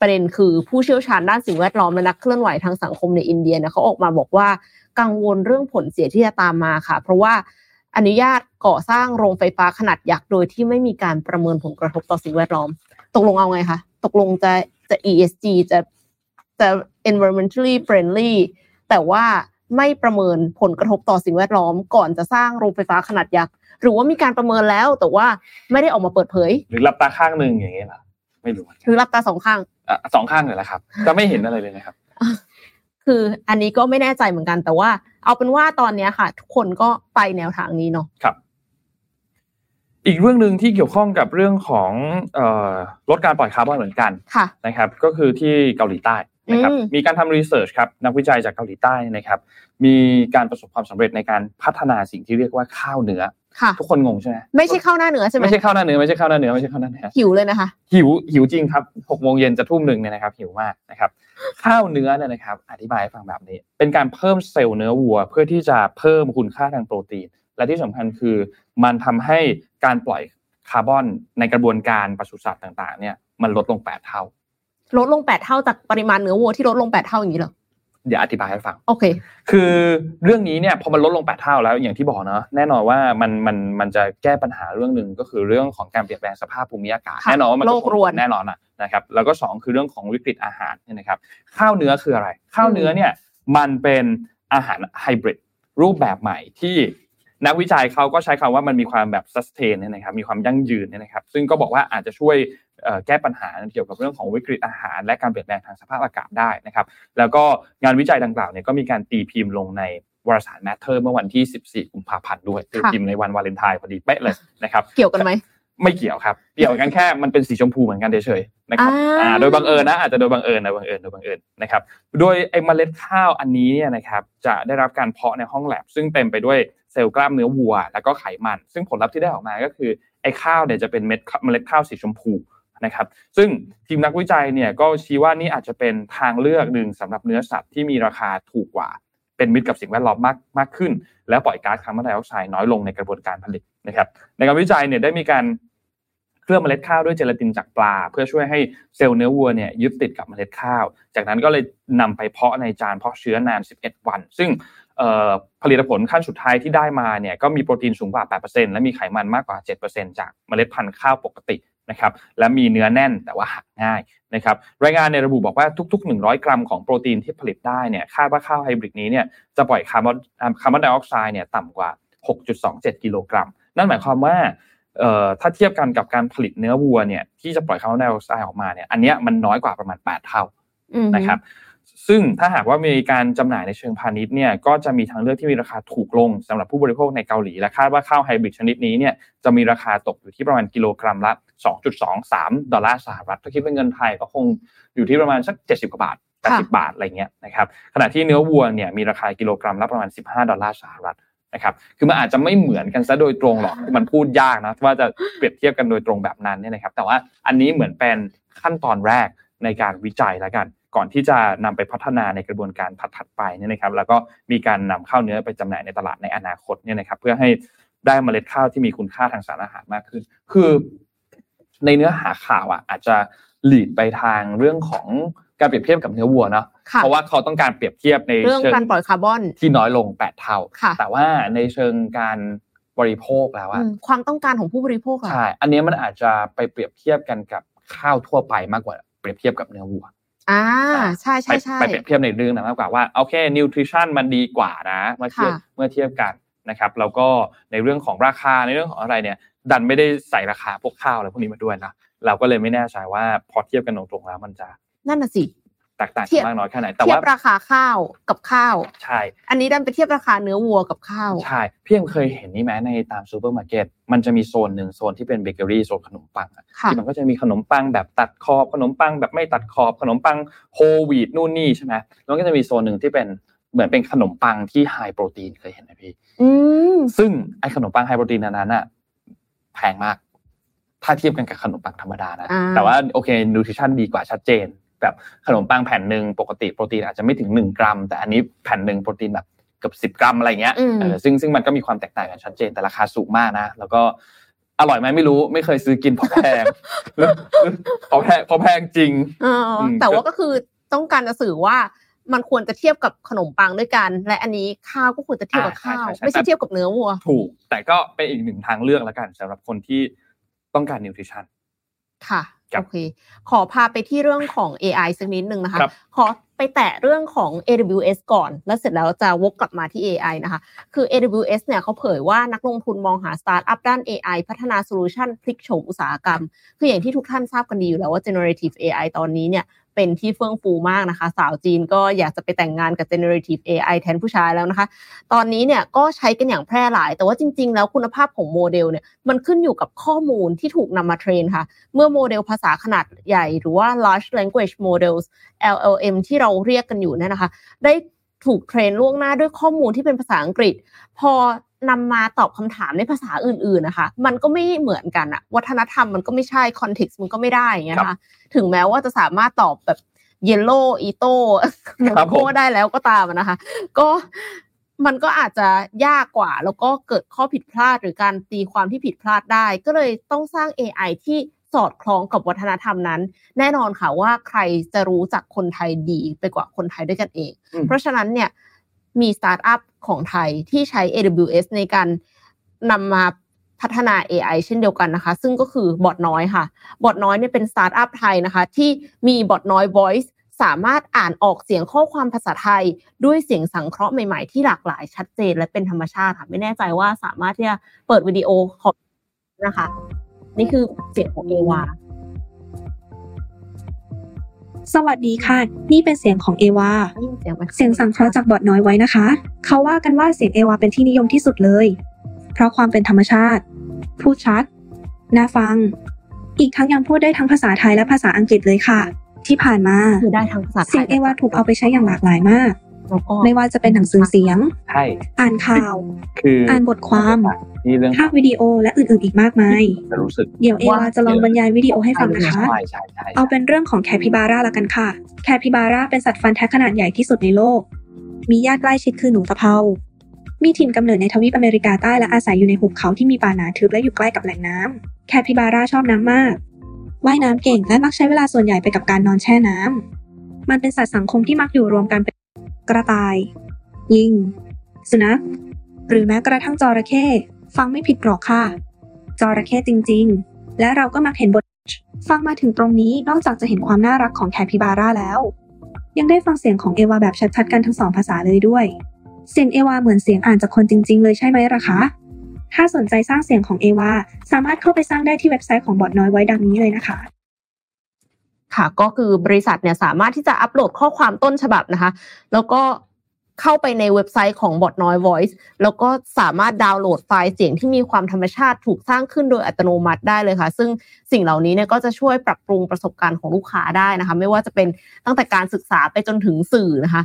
ประเด็นคือผู้เชี่ยวชาญด้านสิ่งแวดล้อมและนักเคลื่อนไหวทางสังคมในอินเดียเนี่ยเขาออกมาบอกว่ากังวลเรื่องผลเสียที่จะตามมาค่ะ เพราะว่าอนุญาตก่อสร้างโรงไฟฟ้าขนาดยักษ์โดยที่ไม่มีการประเมินผลกระทบต่อสิ่งแวดล้อม ตกลงเอาไงคะตกลงจะจะ ESG จะจะ environmentally friendly แต่ว่า ไม่ประเมินผลกระทบต่อสิ่งแวดล้อม ก่อนจะสร้างโรงไฟฟ้าขนาดยักษ์หรือว่ามีการประเมินแล้วแต่ว่าไม่ได้ออกมาเปิดเผย หรือหลับตาข้างหนึ่งอย่างเงี้ยเหรอไม่รู้หรือรับตาสองข้างอะสองข้างเลยแหละครับ จะไม่เห็นอะไรเลยนะครับ คืออันนี้ก็ไม่แน่ใจเหมือนกัน แต่ว่า เอาเป็นว่าตอนเนี้ยค่ะ ทุกคนก็ไปแนวทางนี้เนาะครับ อีกเรื่องหนึ่งที่เกี่ยวข้องกับเรื่องของเอ่อลดการปล่อยคาร์บอนเหมือนกันค่ะนะครับ ก็คือที่เกาหลีใต้ นะครับอืมมีการทำรีเสิร์ชครับนักวิจัยจากเกาหลีใต้นะครับมีการประสบความสำเร็จในการพัฒนาสิ่งที่เรียกว่าข้าวเนื้อค่ะทุกคนงงใช่ไหมไม่ใช่ข้าวหน้าเหนือใช่ไหมไม่ใช่ข้าวหน้าเนื้อไม่ใช่ข้าวหน้าเนื้อไม่ใช่ข้าวหน้าเนื้อหิวเลยนะคะ หิวหิวจริงครับหกโมงเย็นจะทุ่มหนึ่งเนี่ยนะครับหิวมากนะครับข้าวเนื้อเนี่ยนะครับ อธิบายให้ฟังแบบนี้ เป็นการเพิ่มเซลล์เนื้อวัว เพื่อที่จะเพิ่มคุณค่าทางโปรตีน และที่สำคัญคือ มันทำให้การปล่อยคาร์บอนในกระบวนการปศุสัตว์ต่างๆ เนี่ยมันลดลง 8 เท่า ลดลงแปดเท่าจากปริมาณเนื้อวัวที่ลดลงแปดเท่าอย่างนี้เหรอเดี๋ยวอธิบายให้ฟังโอเค คือเรื่องนี้เนี่ยพอมันลดลง8เท่าแล้วอย่างที่บอกเนาะแน่นอนว่ามันมันมันจะแก้ปัญหาเรื่องหนึ่งก็คือเรื่องของการเปลี่ยนแปลงสภาพภูมิอากาศค่ะแน่นอนว่ามันโลกรวนแน่นอนอะนะครับแล้วก็สองคือเรื่องของวิกฤตอาหารเนี่ยนะครับข้าวเนื้อคืออะไร ข้าวเนื้อเนี่ยมันเป็นอาหารไฮบริดรูปแบบใหม่ที่ นักวิจัยเขาก็ใช้คำว่ามันมีความแบบ sustain เนี่ยนะครับ มีความยั่งยืนเนี่ยนะครับ ซึ่งก็บอกว่าอาจจะช่วยเอ่อแก้ปัญหาเกี่ยวกับเรื่องของวิกฤตอาหาร และการเปลี่ยนแปลงทางสภาพอากาศได้นะครับ แล้วก็งานวิจัยดังกล่าวเนี่ยก็มีการตีพิมพ์ลงในวารสาร Matter เมื่อวันที่ 14 กุมภาพันธ์ด้วยตีพิมพ์ในวันวาเลนไทน์พอดีเป๊ะเลยนะครับ เกี่ยวกันไหมไม่เกี่ยวครับเกี่ยวกันแค่มันเป็นสีชมพูเหมือนกันเฉยๆนะครับอ่าอ่าโดยบังเอิญนะอาจจะโดยบังเอิญนะบังเอิญโดยบังเอิญนะครับ โดยไอ้เมล็ดข้าวอันนี้เนี่ยนะครับจะได้รับการเพาะในห้องแลบซึ่งเต็มไปด้วย เซลล์กล้ามเนื้อวัว แล้วก็ไขมัน ซึ่งผลลัพธ์ที่ได้ออกมาก็คือไอ้ข้าวเนี่ยจะเป็นเม็ดเมล็ดข้าวสีชมพูนะครับ ซึ่งทีมนักวิจัยเนี่ยก็ชี้ว่านี่อาจจะเป็นทางเลือกหนึ่งสำหรับเนื้อสัตว์ที่มีราคาถูกกว่า เป็นมิตรกับสิ่งแวดล้อมมากมากขึ้น และปล่อยก๊าซคาร์บอนไดออกไซด์น้อยลงในกระบวนการผลิตนะครับ ในการวิจัยเนี่ยได้มีการเคลือบเมล็ดข้าวด้วยเจลาตินจากปลา เพื่อช่วยให้เซลล์เนื้อวัวเนี่ยยึดติดกับเมล็ดข้าว จากนั้นก็เลยนำไปเพาะในจานเพาะเชื้อนาน 11 วัน ซึ่ง ผลิตผลขั้นสุดท้ายที่ได้มาเนี่ยก็มีโปรตีนสูงกว่า 8%และมีไขมันมากกว่า 7%จากเมล็ดพันธุ์ข้าวปกตินะครับและมีเนื้อแน่นแต่ว่าหักง่ายนะครับรายงานในระบุบอกว่าทุก ๆ 100 กรัมของโปรตีนที่ผลิตได้เนี่ยคาดว่าข้าวไฮบริดนี้เนี่ยจะปล่อยคาร์บอนคาร์บอนไดออกไซด์เนี่ยต่ำกว่า 6.27 กิโลกรัม นั่นหมายความว่าเอ่อถ้าเทียบกันกับการผลิตเนื้อวัวเนี่ยที่จะปล่อยคาร์บอนไดออกไซด์ออกมาเนี่ยอันเนี้ยมันน้อยกว่าประมาณ 8 เท่าอืมนะครับ ซึ่งถ้าหากว่ามีการจำหน่ายในเชิงพาณิชย์เนี่ยก็จะมีทางเลือกที่มีราคาถูกลงสำหรับผู้บริโภคในเกาหลีและคาดว่าข้าวไฮบริดชนิดนี้เนี่ยจะมีราคาตกอยู่ที่ประมาณกิโลกรัมละ 2.23 ดอลลาร์สหรัฐถ้าคิดเป็นเงินไทยก็คงอยู่ที่ประมาณสัก 70กว่าบาท80บาทอะไรเงี้ยนะครับขณะที่เนื้อวัวเนี่ยมีราคากิโลกรัมละประมาณ 15 ดอลลาร์สหรัฐนะครับคือมันอาจจะไม่เหมือนกันซะโดยตรงหรอกมันพูดยากนะว่าจะเปรียบเทียบกันโดยตรงแบบนั้นเนี่ยนะครับแต่ว่าอันนี้เหมือนเป็นขั้นตอนแรกในการวิจัยแล้วกัน ก่อนที่จะนำไปพัฒนาในกระบวนการถัดๆไปเนี่ยนะครับ แล้วก็มีการนำข้าวเนื้อไปจำหน่ายในตลาดในอนาคตเนี่ยนะครับ เพื่อให้ได้เมล็ดข้าวที่มีคุณค่าทางสารอาหารมากขึ้น คือในเนื้อหาข่าวอะอาจจะ lead ไปทางเรื่องของการเปรียบเทียบกับเนื้อวัวเนาะค่ะเพราะว่าเขาต้องการเปรียบเทียบในเรื่องเชิงการปล่อยคาร์บอนที่น้อยลง 8 เท่าค่ะแต่ว่าในเชิงการบริโภคแล้วอะอืมความต้องการของผู้บริโภคอะใช่ อันนี้มันอาจจะไปเปรียบเทียบกันกับข้าวทั่วไปมากกว่าเปรียบเทียบกับเนื้อวัว อ่าใช่ไปใช่ใช่ไปเปรียบเทียบในเรื่องนั้นมากกว่าว่าโอเค nutrition มันดีกว่านะเมื่อเทียบค่ะเมื่อเทียบกันนะครับแล้วก็ในเรื่องของราคาในเรื่องของอะไรเนี่ย ดันไม่ได้ใส่ราคาพวกข้าวอะไรพวกนี้มาด้วยนะเราก็เลยไม่แน่ใจว่าพอเทียบกันตรงๆแล้วมันจะนั่นน่ะสิ แตกต่างเทีกัยนบมากน้อยแค่ไหนแต่เทียว่าบราคาข้าวกับข้าวใช่ อันนี้ดันไปเทียบราคาเนื้อวัวกับข้าวใช่พี่ยังเคยเห็นนี่ไหมในตามซูเปอร์มาร์เก็ตมันจะมีโซนหนึ่งโซนที่เป็นเบเกอรี่โซนขนมปังอะค่ะที่มันก็จะมีขนมปังแบบตัดขอบขนมปังแบบไม่ตัดขอบขนมปังโฮลวีตนู่นนี่ใช่ไหมแล้วก็จะมีโซนหนึ่งที่เป็นเหมือนเป็นขนมปังที่ไฮโปรตีนเคยเห็นไหมพี่อืมซึ่งไอ้ขนมปังไฮโปรตีนอันนั้นอะแพงมาก ถ้าเทียบกันกับขนมปังธรรมดานะอ่าแต่ว่าโอเคนูทริชั่นดีกว่าชัดเจน แบบขนมปังแผ่นหนึ่งปกติโปรตีนอาจจะไม่ถึงหนึ่งกรัม แต่อันนี้แผ่นหนึ่งโปรตีนแบบเกือบสิบ10กรัมอะไรเงี้ยอืมเออซึ่งซึ่งมันก็มีความแตกต่างกันชัดเจนแต่ราคาสูงมากนะ แล้วก็อร่อยไหมไม่รู้ไม่เคยซื้อกินเพราะแพงเพราะแพงเพราะแพงจริงเอออมแต่ว่าก็คือต้องการจะสื่อว่ามันควรจะเทียบกับขนมปังด้วยกัน และอันนี้ข้าวก็ควรจะเทียบกับอ่าใช่ข้าวใช่ใช่ไม่ใช่เทียบกับเนื้อวัว ถูก แต่ก็เป็นอีกหนึ่งทางเลือกแล้วกันสำหรับคนที่ต้องการ nutritionค่ะครับ โอเค ขอพาไปที่เรื่องของ AI สักนิดนึงนะคะครับขอไปแตะเรื่องของ AWS ก่อน แล้วเสร็จแล้วจะวกกลับมาที่ AI นะคะ คือ AWS เนี่ยเขาเผยว่านักลงทุนมองหาสตาร์ทอัพด้าน AI พัฒนาโซลูชันพลิกโฉมอุตสาหกรรม คืออย่างที่ทุกท่านทราบกันดีอยู่แล้วว่า generative AI ตอนนี้เนี่ย เป็นที่เฟื่องฟูมากนะคะ สาวจีนก็อยากจะไปแต่งงานกับ generative AI แทนผู้ชายแล้วนะคะ ตอนนี้เนี่ยก็ใช้กันอย่างแพร่หลาย แต่ว่าจริง ๆ แล้วคุณภาพของโมเดลเนี่ยมันขึ้นอยู่กับข้อมูลที่ถูกนำมา train ค่ะ เมื่อโมเดลภาษาขนาดใหญ่ หรือว่า large language models LLM ที่เราเรียกกันอยู่เนี่ยนะคะ ได้ ถูก train ล่วงหน้าด้วยข้อมูลที่เป็นภาษาอังกฤษ พอนำมาตอบคำถามในภาษาอื่นๆนะคะ มันก็ไม่เหมือนกันอะวัฒนธรรมมันก็ไม่ใช่ context มันก็ไม่ได้อย่างเงี้ยนะคะถึงแม้ว่าจะสามารถตอบแบบเยลโล่อีโต้โคได้แล้วก็ตามนะคะ ก็มันก็อาจจะยากกว่า แล้วก็เกิดข้อผิดพลาดหรือการตีความที่ผิดพลาดได้ ก็เลยต้องสร้าง AI ที่ สอดคล้องกับวัฒนธรรมนั้น แน่นอนค่ะว่าใครจะรู้จักคนไทยดีไปกว่าคนไทยด้วยกันเอง เพราะฉะนั้นเนี่ยมีสตาร์ทอัพของไทยที่ใช้ AWS ในการนำมาพัฒนา AI เช่นเดียวกันนะคะ ซึ่งก็คือบอทน้อยค่ะ บอทน้อยเนี่ยเป็นสตาร์ทอัพไทยนะคะ ที่มีบอทน้อย voice สามารถอ่านออกเสียงข้อความภาษาไทย ด้วยเสียงสังเคราะห์ใหม่ๆ ที่หลากหลายชัดเจนและเป็นธรรมชาติค่ะ ไม่แน่ใจว่าสามารถที่จะเปิดวิดีโอของนะคะ นี่คือเสียงของเอวา สวัสดีค่ะ นี่เป็นเสียงของเอวา เสียงสังเคราะห์จากบอดน้อยไว้นะคะ เขาว่ากันว่าเสียงเอวาเป็นที่นิยมที่สุดเลย เพราะความเป็นธรรมชาติ พูดชัด น่าฟัง อีกทั้งยังพูดได้ทั้งภาษาไทยและภาษาอังกฤษเลยค่ะ ที่ผ่านมาคือได้ทั้งภาษาเสียงเอวาถูกเอาไปใช้อย่างหลากหลายมาก ไม่ว่าจะเป็นหนังสือเสียงอ่านข่าว คืออ่านบทความภาพวิดีโอและอื่นๆอีกมากมายเดี๋ยวเอวาจะลองบรรยายวิดีโอให้ฟังนะคะ เอาเป็นเรื่องของแคปิบาร่าละกันค่ะ แคปิบาร่าเป็นสัตว์ฟันแท้ขนาดใหญ่ที่สุดในโลก มีญาติใกล้ชิดคือหนูตะเภา มีถิ่นกำเนิดในทวีปอเมริกาใต้และอาศัยอยู่ในหุบเขาที่มีป่าหนาทึบและอยู่ใกล้กับแหล่งน้ำแคปิบาร่าชอบน้ำมาก ว่ายน้ำเก่งและมักใช้เวลาส่วนใหญ่ไปกับการนอนแช่น้ำมันเป็นสัตว์สังคมที่มักอยู่รวมกันเป็น กระต่าย ยิง สุนัข หรือแม้กระทั่งจระเข้ฟังไม่ผิดหรอกค่ะ จระเข้จริง ๆ และเราก็มักเห็นบท ฟังมาถึงตรงนี้นอกจากจะเห็นความน่ารักของแคปิบาร่าแล้ว ยังได้ฟังเสียงของเอวาแบบชัดๆกันทั้งสองภาษาเลยด้วย เสียงเอวาเหมือนเสียงอ่านจากคนจริง ๆ เลยใช่ไหมล่ะคะถ้าสนใจสร้างเสียงของเอวาสามารถเข้าไปสร้างได้ที่เว็บไซต์ของบอดน้อยไว้ดังนี้เลยนะคะ ค่ะ ก็คือบริษัทเนี่ยสามารถที่จะอัปโหลดข้อความต้นฉบับนะคะ แล้วก็เข้าไปในเว็บไซต์ของบอทน้อย Voice แล้วก็สามารถดาวน์โหลดไฟล์เสียงที่มีความธรรมชาติถูกสร้างขึ้นโดยอัตโนมัติได้เลยค่ะ ซึ่งสิ่งเหล่านี้เนี่ยก็จะช่วยปรับปรุงประสบการณ์ของลูกค้าได้นะคะ ไม่ว่าจะเป็นตั้งแต่การศึกษาไปจนถึงสื่อนะคะ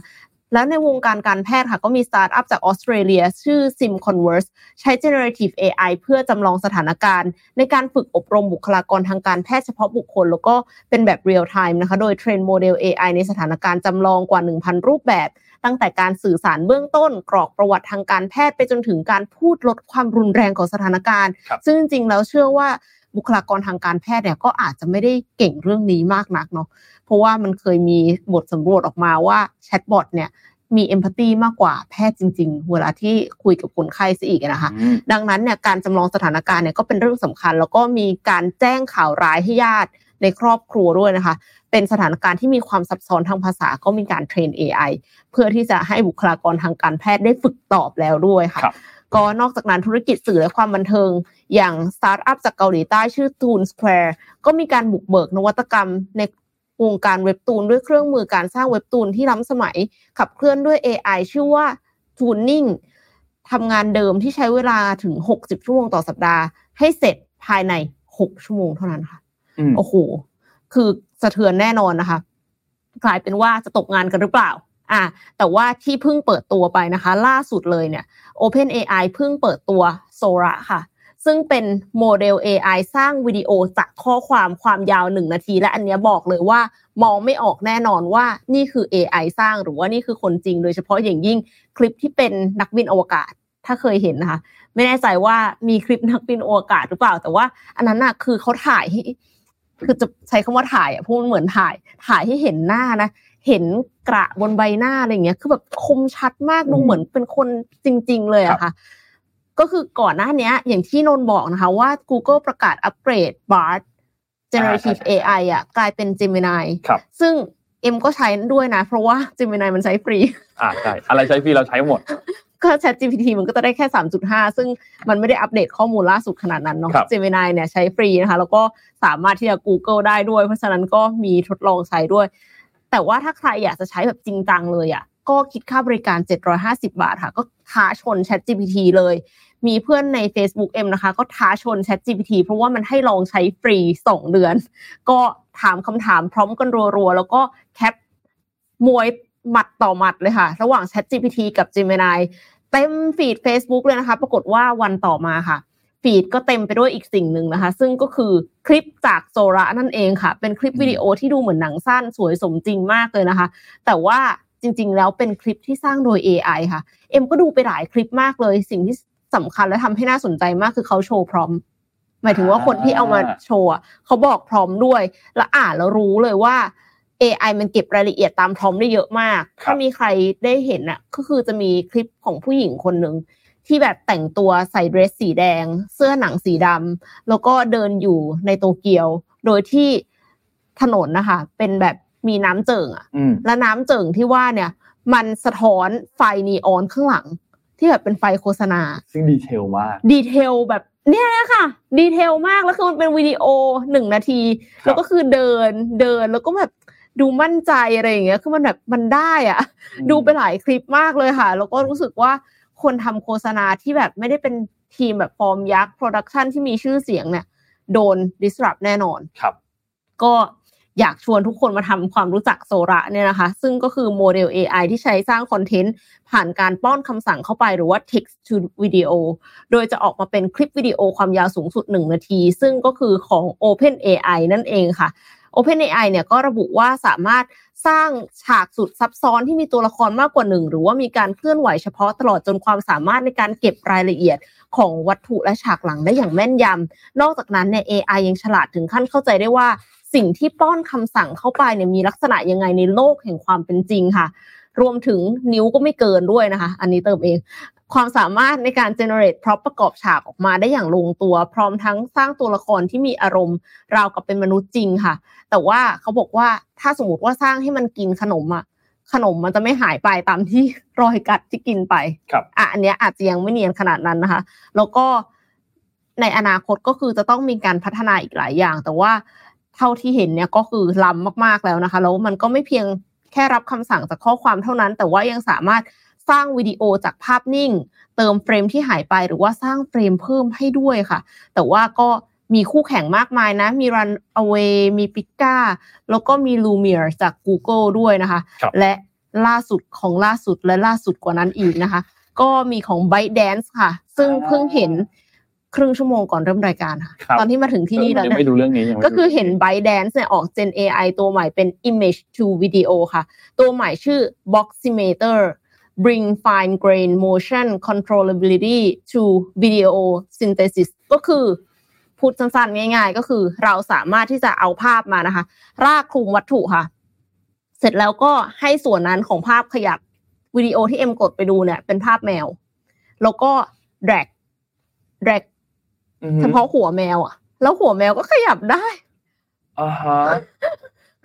แล้วในวงการการแพทย์ค่ะก็มีสตาร์ทอัพจากออสเตรเลียชื่อ SimConverse ใช้ generative AI เพื่อจำลองสถานการณ์ ในการฝึกอบรมบุคลากรทางการแพทย์เฉพาะบุคคล แล้วก็เป็นแบบ real time นะคะ โดย train โมเดล AI ในสถานการณ์จำลองกว่า 1,000 รูปแบบ ตั้งแต่การสื่อสารเบื้องต้น กรอกประวัติทางการแพทย์ไปจนถึงการพูดลดความรุนแรงของสถานการณ์ ซึ่งจริงๆแล้วเชื่อว่า บุคลากรทางการแพทย์เนี่ยก็อาจจะไม่ได้เก่งเรื่องนี้มากนักเนาะเพราะว่ามันเคยมีบทสำรวจออกมาว่าแชทบอทเนี่ยมี empathy มากกว่าแพทย์จริง ๆ เวลาที่คุยกับคนไข้ซะอีกนะคะ ดังนั้นเนี่ยการจำลองสถานการณ์เนี่ยก็เป็นเรื่องสำคัญ แล้วก็มีการแจ้งข่าวร้ายให้ญาติในครอบครัวด้วยนะคะ เป็นสถานการณ์ที่มีความซับซ้อนทางภาษาก็มีการเทรน AI เพื่อที่จะให้บุคลากรทางการแพทย์ได้ฝึกตอบแล้วด้วยค่ะ ก็นอกจากนั้นธุรกิจสื่อและความบันเทิง อย่างสตาร์ทอัพจากเกาหลีใต้ชื่อ Toon Square ก็มีการบุกเบิกนวัตกรรมในวงการเว็บตูนด้วยเครื่องมือการสร้างเว็บตูนที่ล้ำสมัย ขับเคลื่อนด้วย AI ชื่อว่า Tooning ทำงานเดิมที่ใช้เวลาถึง 60 ชั่วโมงต่อสัปดาห์ ให้เสร็จภายใน 6 ชั่วโมงเท่านั้นค่ะ โอ้โห คือสะเทือนแน่นอนนะคะ กลายเป็นว่าจะตกงานกันหรือเปล่า อะแต่ว่าที่เพิ่งเปิดตัวไปนะคะ ล่าสุดเลยเนี่ย OpenAI เพิ่งเปิดตัว Sora ค่ะ ซึ่งเป็นโมเดล AI สร้างวิดีโอจากข้อความความยาวหนึ่งนาที และอันนี้บอกเลยว่ามองไม่ออกแน่นอนว่านี่คือ AI สร้างหรือว่านี่คือคนจริง โดยเฉพาะอย่างยิ่งคลิปที่เป็นนักบินอวกาศถ้าเคยเห็นนะคะ ไม่แน่ใจว่ามีคลิปนักบินอวกาศหรือเปล่า แต่ว่าอันนั้นน่ะคือเขาถ่ายคือจะใช้คำว่าถ่ายอะพูดเหมือนถ่าย ถ่ายให้เห็นหน้านะ เห็นกระบนใบหน้าอะไรเงี้ย คือแบบคมชัดมากดูเหมือนเป็นคนจริง ๆ เลยอะค่ะ ก็คือก่อนหน้านี้อย่างที่นนบอกนะคะ ว่า Google ประกาศอัปเกรด Bard generative AI อะกลายเป็น Gemini ซึ่งเอ็มก็ใช้ด้วยนะ เพราะว่า Gemini มันใช้ฟรี อ่าใช่อะไรใช้ฟรีเราใช้หมด ก็ Chat GPT มันก็จะได้แค่ 3.5 ซึ่งมันไม่ได้อัปเดตข้อมูลล่าสุดขนาดนั้นเนาะ Gemini เนี่ยใช้ฟรีนะคะ แล้วก็สามารถที่จะ Google ได้ด้วย เพราะฉะนั้นก็มีทดลองใช้ด้วย แต่ว่าถ้าใครอยากจะใช้แบบจริงจังเลยอะก็คิดค่าบริการ 750 บาทค่ะ ก็ท้าชน Chat GPT เลย มีเพื่อนใน Facebook M นะคะ ก็ท้าชน Chat GPT เพราะว่ามันให้ลองใช้ฟรี 2 เดือน ก็ถามคำถามพร้อมกันรัวๆ แล้วก็แคปมวยหมัดต่อหมัดเลยค่ะ ระหว่าง Chat GPT กับ Gemini เต็มฟีด Facebook เลยนะคะ ปรากฏว่าวันต่อมาค่ะ ฟีดก็เต็มไปด้วยอีกสิ่งหนึ่งนะคะ ซึ่งก็คือคลิปจากโซระนั่นเองค่ะ เป็นคลิปวิดีโอที่ดูเหมือนหนังสั้นสวยสมจริงมากเลยนะคะ แต่ว่าจริง ๆ แล้วเป็นคลิปที่สร้างโดย AI ค่ะ เอ็มก็ดูไปหลายคลิปมากเลย สิ่งที่สำคัญและทำให้น่าสนใจมากคือเขาโชว์พร้อม หมายถึงว่าคนที่เอามาโชว์เขาบอกพร้อมด้วย และอ่านแล้วรู้เลยว่า AI มันเก็บรายละเอียดตามพร้อมได้เยอะมาก ถ้ามีใครได้เห็นอะก็คือจะมีคลิปของผู้หญิงคนหนึ่ง ที่แบบแต่งตัวใส่เดรสสีแดง เสื้อหนังสีดำแล้วก็เดินอยู่ในโตเกียว โดยที่ถนนนะคะ เป็นแบบมีน้ำเจิ่งอะและน้ำเจิ่งที่ว่าเนี่ย มันสะท้อนไฟนีออนข้างหลัง ที่แบบเป็นไฟโฆษณา ซึ่ง detail มาก detail แบบเนี่ยค่ะ detail มากแล้วคือมันเป็นวิดีโอหนึ่งนาที แล้วก็คือเดินเดินแล้วก็แบบดูมั่นใจอะไรอย่างเงี้ยคือมันแบบมันได้อะ ดูไปหลายคลิปมากเลยค่ะ แล้วก็รู้สึกว่า คนทำโฆษณาที่แบบไม่ได้เป็นทีมแบบฟอร์มยักษ์ production ที่มีชื่อเสียงเนี่ย โดน disrupt แน่นอนครับ ก็อยากชวนทุกคนมาทำความรู้จักโซระเนี่ยนะคะ ซึ่งก็คือโมเดล AI ที่ใช้สร้างคอนเทนต์ ผ่านการป้อนคำสั่งเข้าไปหรือว่า text to video โดยจะออกมาเป็นคลิปวิดีโอความยาวสูงสุด 1 นาที ซึ่งก็คือของ Open AI นั่นเองค่ะ OpenAI เนี่ยก็ระบุว่าสามารถ สร้างฉากสุดซับซ้อนที่มีตัวละครมากกว่าหนึ่งหรือว่ามีการเคลื่อนไหวเฉพาะตลอดจนความสามารถในการเก็บรายละเอียดของวัตถุและฉากหลังได้อย่างแม่นยำ นอกจากนั้นเนี่ย AI ยังฉลาดถึงขั้นเข้าใจได้ว่า สิ่งที่ป้อนคำสั่งเข้าไปเนี่ยมีลักษณะยังไงในโลกแห่งความเป็นจริงค่ะ รวมถึงนิ้วก็ไม่เกินด้วยนะคะ อันนี้เติมเอง ความสามารถในการ generate พร็อพประกอบฉากออกมาได้อย่างลงตัว พร้อมทั้งสร้างตัวละครที่มีอารมณ์ ราวกับเป็นมนุษย์จริงค่ะ แต่ว่าเขาบอกว่าถ้าสมมติว่าสร้างให้มันกินขนมอะขนมมันจะไม่หายไปตามที่รอยกัดที่กินไปครับอะอันนี้อาจจะยังไม่เนียนขนาดนั้นนะคะ แล้วก็ในอนาคตก็คือจะต้องมีการพัฒนาอีกหลายอย่าง แต่ว่าเท่าที่เห็นเนี่ยก็คือล้ำมากๆแล้วนะคะ แล้วมันก็ไม่เพียงแค่รับคำสั่งจากข้อความเท่านั้น แต่ว่ายังสามารถ สร้างวิดีโอจากภาพนิ่ง เติมเฟรมที่หายไปหรือว่าสร้างเฟรมเพิ่มให้ด้วยค่ะ แต่ว่าก็มีคู่แข่งมากมายนะ มี Run Away มี p i c a แล้วก็มี Lumiere จาก Google ด้วยนะคะและล่าสุดของล่าสุดและล่าสุดกว่านั้นอีกนะคะ ก็มีของ ByteDance ค่ะ ซึ่งเพิ่งเห็นครึ่งชั่วโมงก่อนเริ่มรายการค่ะ ตอนที่มาถึงที่นี่แล้วนะไม่ดูเรื่องนี้ก็คือเห็น ByteDance เนี่ยออก Gen AI ตัวใหม่เป็น Image to Video ค่ะ ตัวใหม่ชื่อ Boximeter bring fine grain motion controllability to video synthesis ก็คือพูดสั้นๆง่าย ๆ ก็คือเราสามารถที่จะเอาภาพมานะคะ รากคลุมวัตถุค่ะ เสร็จแล้วก็ให้ส่วนนั้นของภาพขยับวิดีโอที่เอ็มกดไปดูเนี่ย เป็นภาพแมว แล้วก็ drag drag เฉพาะหัวแมวอะแล้วหัวแมวก็ขยับได้อ่าฮะ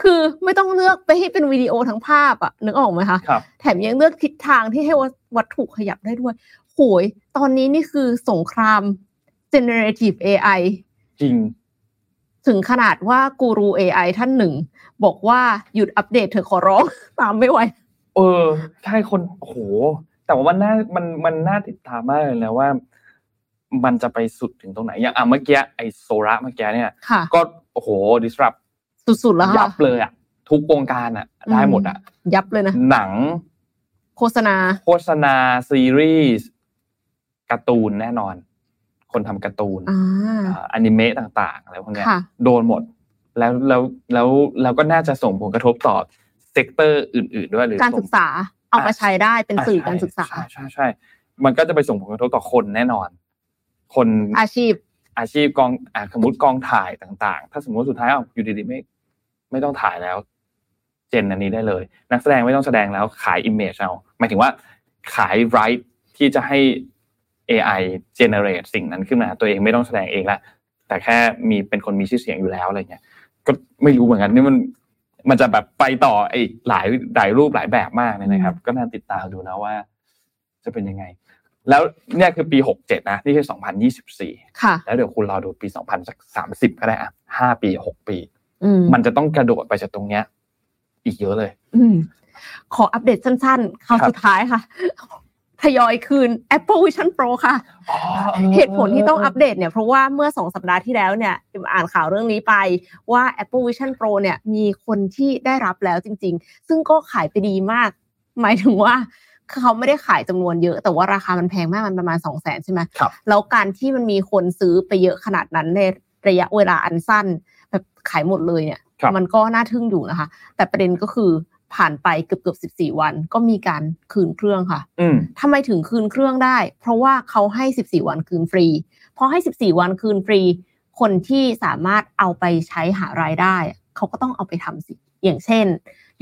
คือไม่ต้องเลือกไปให้เป็นวิดีโอทั้งภาพอะนึกออกไหมคะครับแถมยังเลือกทิศทางที่ให้วัตถุขยับได้ด้วยโหยตอนนี้นี่คือสงคราม generative AI จริง ถึงขนาดว่ากูรู AI ท่านหนึ่ง บอกว่าหยุดอัปเดตเธอขอร้อง ตามไม่ไหว เออ ใช่คนโห แต่ว่ามันน่ามันมันน่าติดตามมากเลยนะว่า มันจะไปสุดถึงตรงไหน อย่างอะเมื่อกี้ไอโซระเมื่อกี้เนี่ย ก็โอ้โห disrupt สุดๆแล้วยับเลยอะทุกวงการอะ ได้หมดอะ ยับเลยนะหนัง โฆษณา โฆษณาซีรีส์การ์ตูนแน่นอน คนทำการ์ตูนอนิเมะต่างๆอะไรพวกนี้โดนหมด แล้วแล้วแล้วแล้วก็น่าจะส่งผลกระทบต่อ sector อื่น ๆ ด้วยหรือการศึกษา เอามาใช้ได้เป็นสื่อการศึกษาใช่ใช่ใช่มันก็จะไปส่งผลกระทบต่อคนแน่นอน คนอาชีพ อาชีพกองอ่าสมมติกองถ่ายต่าง ๆ ถ้าสมมติสุดท้ายเอาอยู่ดีๆไม่ ไม่ต้องถ่ายแล้ว gen อันนี้ได้เลย นักแสดงไม่ต้องแสดงแล้วขาย image เอาหมายถึงว่าขาย right ที่จะให้ AI generate สิ่งนั้นขึ้นมาตัวเองไม่ต้องแสดงเองละแต่แค่มีเป็นคนมีชื่อเสียงอยู่แล้วอะไรเงี้ยก็ไม่รู้เหมือนกันนี่มันมันจะแบบไปต่ออีกหลายหลายรูปหลายแบบมากเลยนะครับ ก็น่าติดตามดูนะว่า จะเป็นยังไง แล้วเนี่ยคือปีหกเจ็ดนะนี่คือสองพันยี่สิบสี่แล้วเดี๋ยวคุณรอดูปีสองพันสักสามสิบก็ได้อะห้าปีหกปี มันจะต้องกระโดดไปจากตรงเนี้ย อีกเยอะเลย อืขออัปเดตสั้นๆคราวสุดท้ายค่ะทยอยคืน Apple Vision Pro ค่ะ เหตุผลที่ต้องอัปเดตเนี่ยเพราะว่าเมื่อสองสัปดาห์ที่แล้วเนี่ยอ่านข่าวเรื่องนี้ไปว่า Apple Vision Pro เนี่ยมีคนที่ได้รับแล้วจริง ๆ ซึ่งก็ขายไปดีมาก หมายถึงว่าเขาไม่ได้ขายจำนวนเยอะ แต่ว่าราคามันแพงมากมันประมาณสองแสนใช่ไหมครับแล้วการที่มันมีคนซื้อไปเยอะขนาดนั้นในระยะเวลาอันสั้น แบบขายหมดเลยเนี่ยมันก็น่าทึ่งอยู่นะคะ แต่ประเด็นก็คือผ่านไปเกือบเกือบสิบสี่วัน ก็มีการคืนเครื่องค่ะทำไมถึงคืนเครื่องได้ เพราะว่าเขาให้สิบสี่วันคืนฟรีพอให้สิบสี่วันคืนฟรี คนที่สามารถเอาไปใช้หารายได้ เขาก็ต้องเอาไปทำสิ อย่างเช่น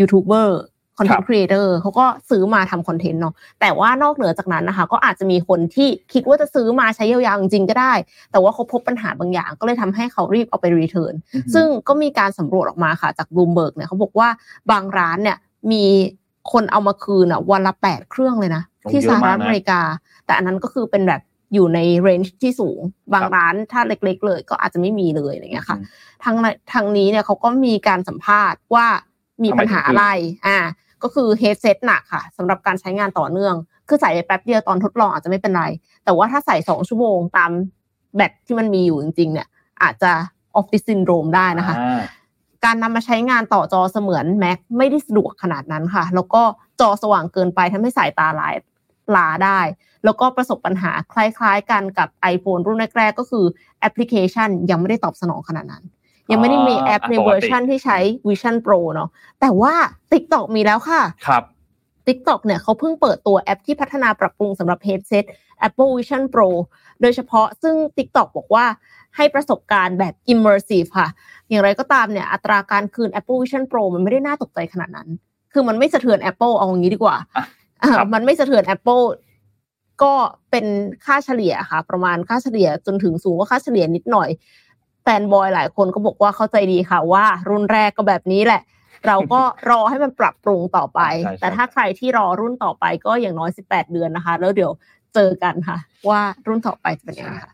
ยูทูบเบอร์ content creator เขาก็ซื้อมาทำ content เนาะแต่ว่านอกเหนือจากนั้นนะคะ ก็อาจจะมีคนที่คิดว่าจะซื้อมาใช้ยาวๆจริงๆก็ได้ แต่ว่าเขาพบปัญหาบางอย่าง ก็เลยทำให้เขารีบเอาไป return ซึ่งก็มีการสำรวจออกมาค่ะจากบลูมเบิร์กเนี่ยเขาบอกว่าบางร้านเนี่ยมีคนเอามาคืนอะวันละแปดเครื่องเลยนะ ที่สหรัฐอเมริกา แต่อันนั้นก็คือเป็นแบบอยู่ใน range ที่สูง บางร้านถ้าเล็ก ๆ เลย ก็อาจจะไม่มีเลยอย่างเงี้ยค่ะทางทางนี้เนี่ยเขาก็มีการสัมภาษณ์ว่ามีปัญหาอะไร อ่า ก็คือ headset หนักค่ะสำหรับการใช้งานต่อเนื่อง คือใส่ไปแป๊บเดียวตอนทดลองอาจจะไม่เป็นไร แต่ว่าถ้าใส่สองชั่วโมงตามแบตที่มันมีอยู่จริง ๆ เนี่ย อาจจะออฟฟิศซินโดรมได้นะคะ การนำมาใช้งานต่อจอเสมือน Mac ไม่ได้สะดวกขนาดนั้นค่ะ แล้วก็จอสว่างเกินไปทำให้สายตาลายล้าได้ แล้วก็ประสบปัญหาคล้าย ๆ กันกับ iPhone รุ่นแรกๆก็คือแอปพลิเคชันยังไม่ได้ตอบสนองขนาดนั้น ยังไม่ได้มีแอปในเวอร์ชันที่ใช้ Vision Pro เนาะแต่ว่า TikTok มีแล้วค่ะครับ TikTok เนี่ยเขาเพิ่งเปิดตัวแอปที่พัฒนาปรับปรุงสำหรับ headset Apple Vision Pro โดยเฉพาะซึ่ง TikTok บอกว่าให้ประสบการณ์แบบ immersive ค่ะ อย่างไรก็ตามเนี่ยอัตราการคืน Apple Vision Pro มันไม่ได้น่าตกใจขนาดนั้น คือมันไม่สะเทือน Apple เอาอย่างนี้ดีกว่า มันไม่สะเทือน Apple ก็เป็นค่าเฉลี่ยค่ะ ประมาณค่าเฉลี่ยจนถึงสูงกว่าค่าเฉลี่ยนิดหน่อย แฟนบอยหลายคนก็บอกว่าเข้าใจดีค่ะว่า รุ่นแรกก็แบบนี้แหละ เราก็รอให้มันปรับปรุงต่อไป แต่ถ้าใครที่รอรุ่นต่อไปก็อย่างน้อย 18 เดือนนะคะ แล้วเดี๋ยวเจอกันค่ะ ว่ารุ่นต่อไปจะเป็นยังไงค่ะ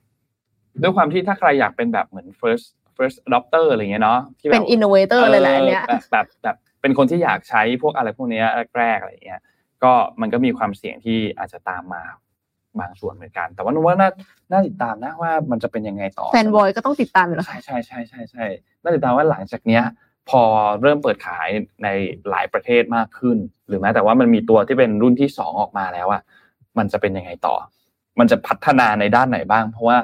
ด้วยความที่ถ้าใครอยากเป็นแบบเหมือน first first adopter อะไรเงี้ยเนาะที่เป็น innovator เลยแหละเนี้ยแบบแบบเป็นคนที่อยากใช้พวกอะไรพวกนี้แรกๆอะไรเงี้ยก็มันก็มีความเสี่ยงที่อาจจะตามมา บางส่วนเหมือนกัน แต่ว่านึกว่าน่าน่าติดตามนะว่ามันจะเป็นยังไงต่อแฟนบอยก็ต้องติดตามอยู่แล้วใช่ใช่ใช่ใช่ใช่น่าติดตามว่าหลังจากเนี้ย พอเริ่มเปิดขายในหลายประเทศมากขึ้น หรือแม้แต่ว่ามันมีตัวที่เป็นรุ่นที่สองออกมาแล้วอะมันจะเป็นยังไงต่อ มันจะพัฒนาในด้านไหนบ้าง เพราะว่า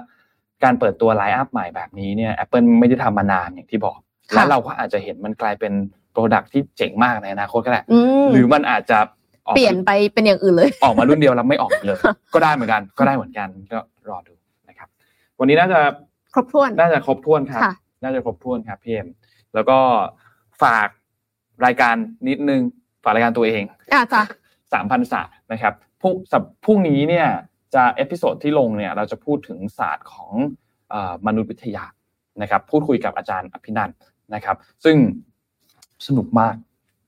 การเปิดตัว lineup ใหม่แบบนี้เนี่ย Apple ไม่ได้ทำมานานอย่างที่บอกและเราก็อาจจะเห็นมันกลายเป็น product ที่เจ๋งมากในอนาคตก็ได้หรือมันอาจจะ เปลี่ยนไปเป็นอย่างอื่นเลย ออกมารุ่นเดียวแล้วไม่ออกเลย ก็ได้เหมือนกัน ก็ได้เหมือนกันก็รอดูนะครับ วันนี้น่าจะครบถ้วน น่าจะครบถ้วนครับ น่าจะครบถ้วนครับพี่เอ็มแล้วก็ฝากรายการนิดนึงฝากรายการตัวเองอ่าจ้ะสามพันศาสตร์นะครับพรุ่งสัปพรุ่งนี้เนี่ยจะ episode ที่ลงเนี่ยเราจะพูดถึงศาสตร์ของมานุษยวิทยานะครับ พูดคุยกับอาจารย์อภินันท์นะครับ ซึ่งสนุกมาก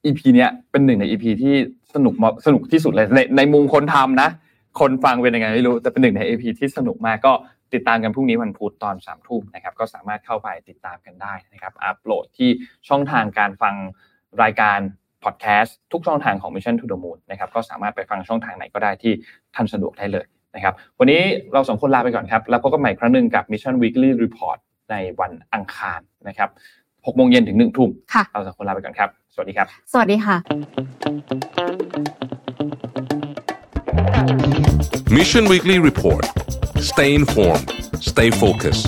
EP เนี้ยเป็นหนึ่งใน EP ที่ สนุกสนุกที่สุดเลยในในมุมคนทำนะ คนฟังเป็นยังไงไม่รู้แต่เป็นหนึ่งใน EP ที่สนุกมากก็ติดตามกันพรุ่งนี้วันพุธตอนสามทุ่มนะครับก็สามารถเข้าไปติดตามกันได้นะครับอัปโหลดที่ช่องทางการฟังรายการพอดแคสต์ทุกช่องทางของ Mission to the Moon นะครับก็สามารถไปฟังช่องทางไหนก็ได้ที่ท่านสะดวกได้เลยนะครับวันนี้เราสองคนลาไปก่อนครับ แล้วพบกันใหม่ครั้งหนึ่งกับ Mission Weekly Report ในวันอังคารนะครับ 6โมงเย็นถึง1ทุ่มเราสองคนลาไปก่อนครับ สวัสดีครับ สวัสดีค่ะ Mission Weekly Report stay informed stay focused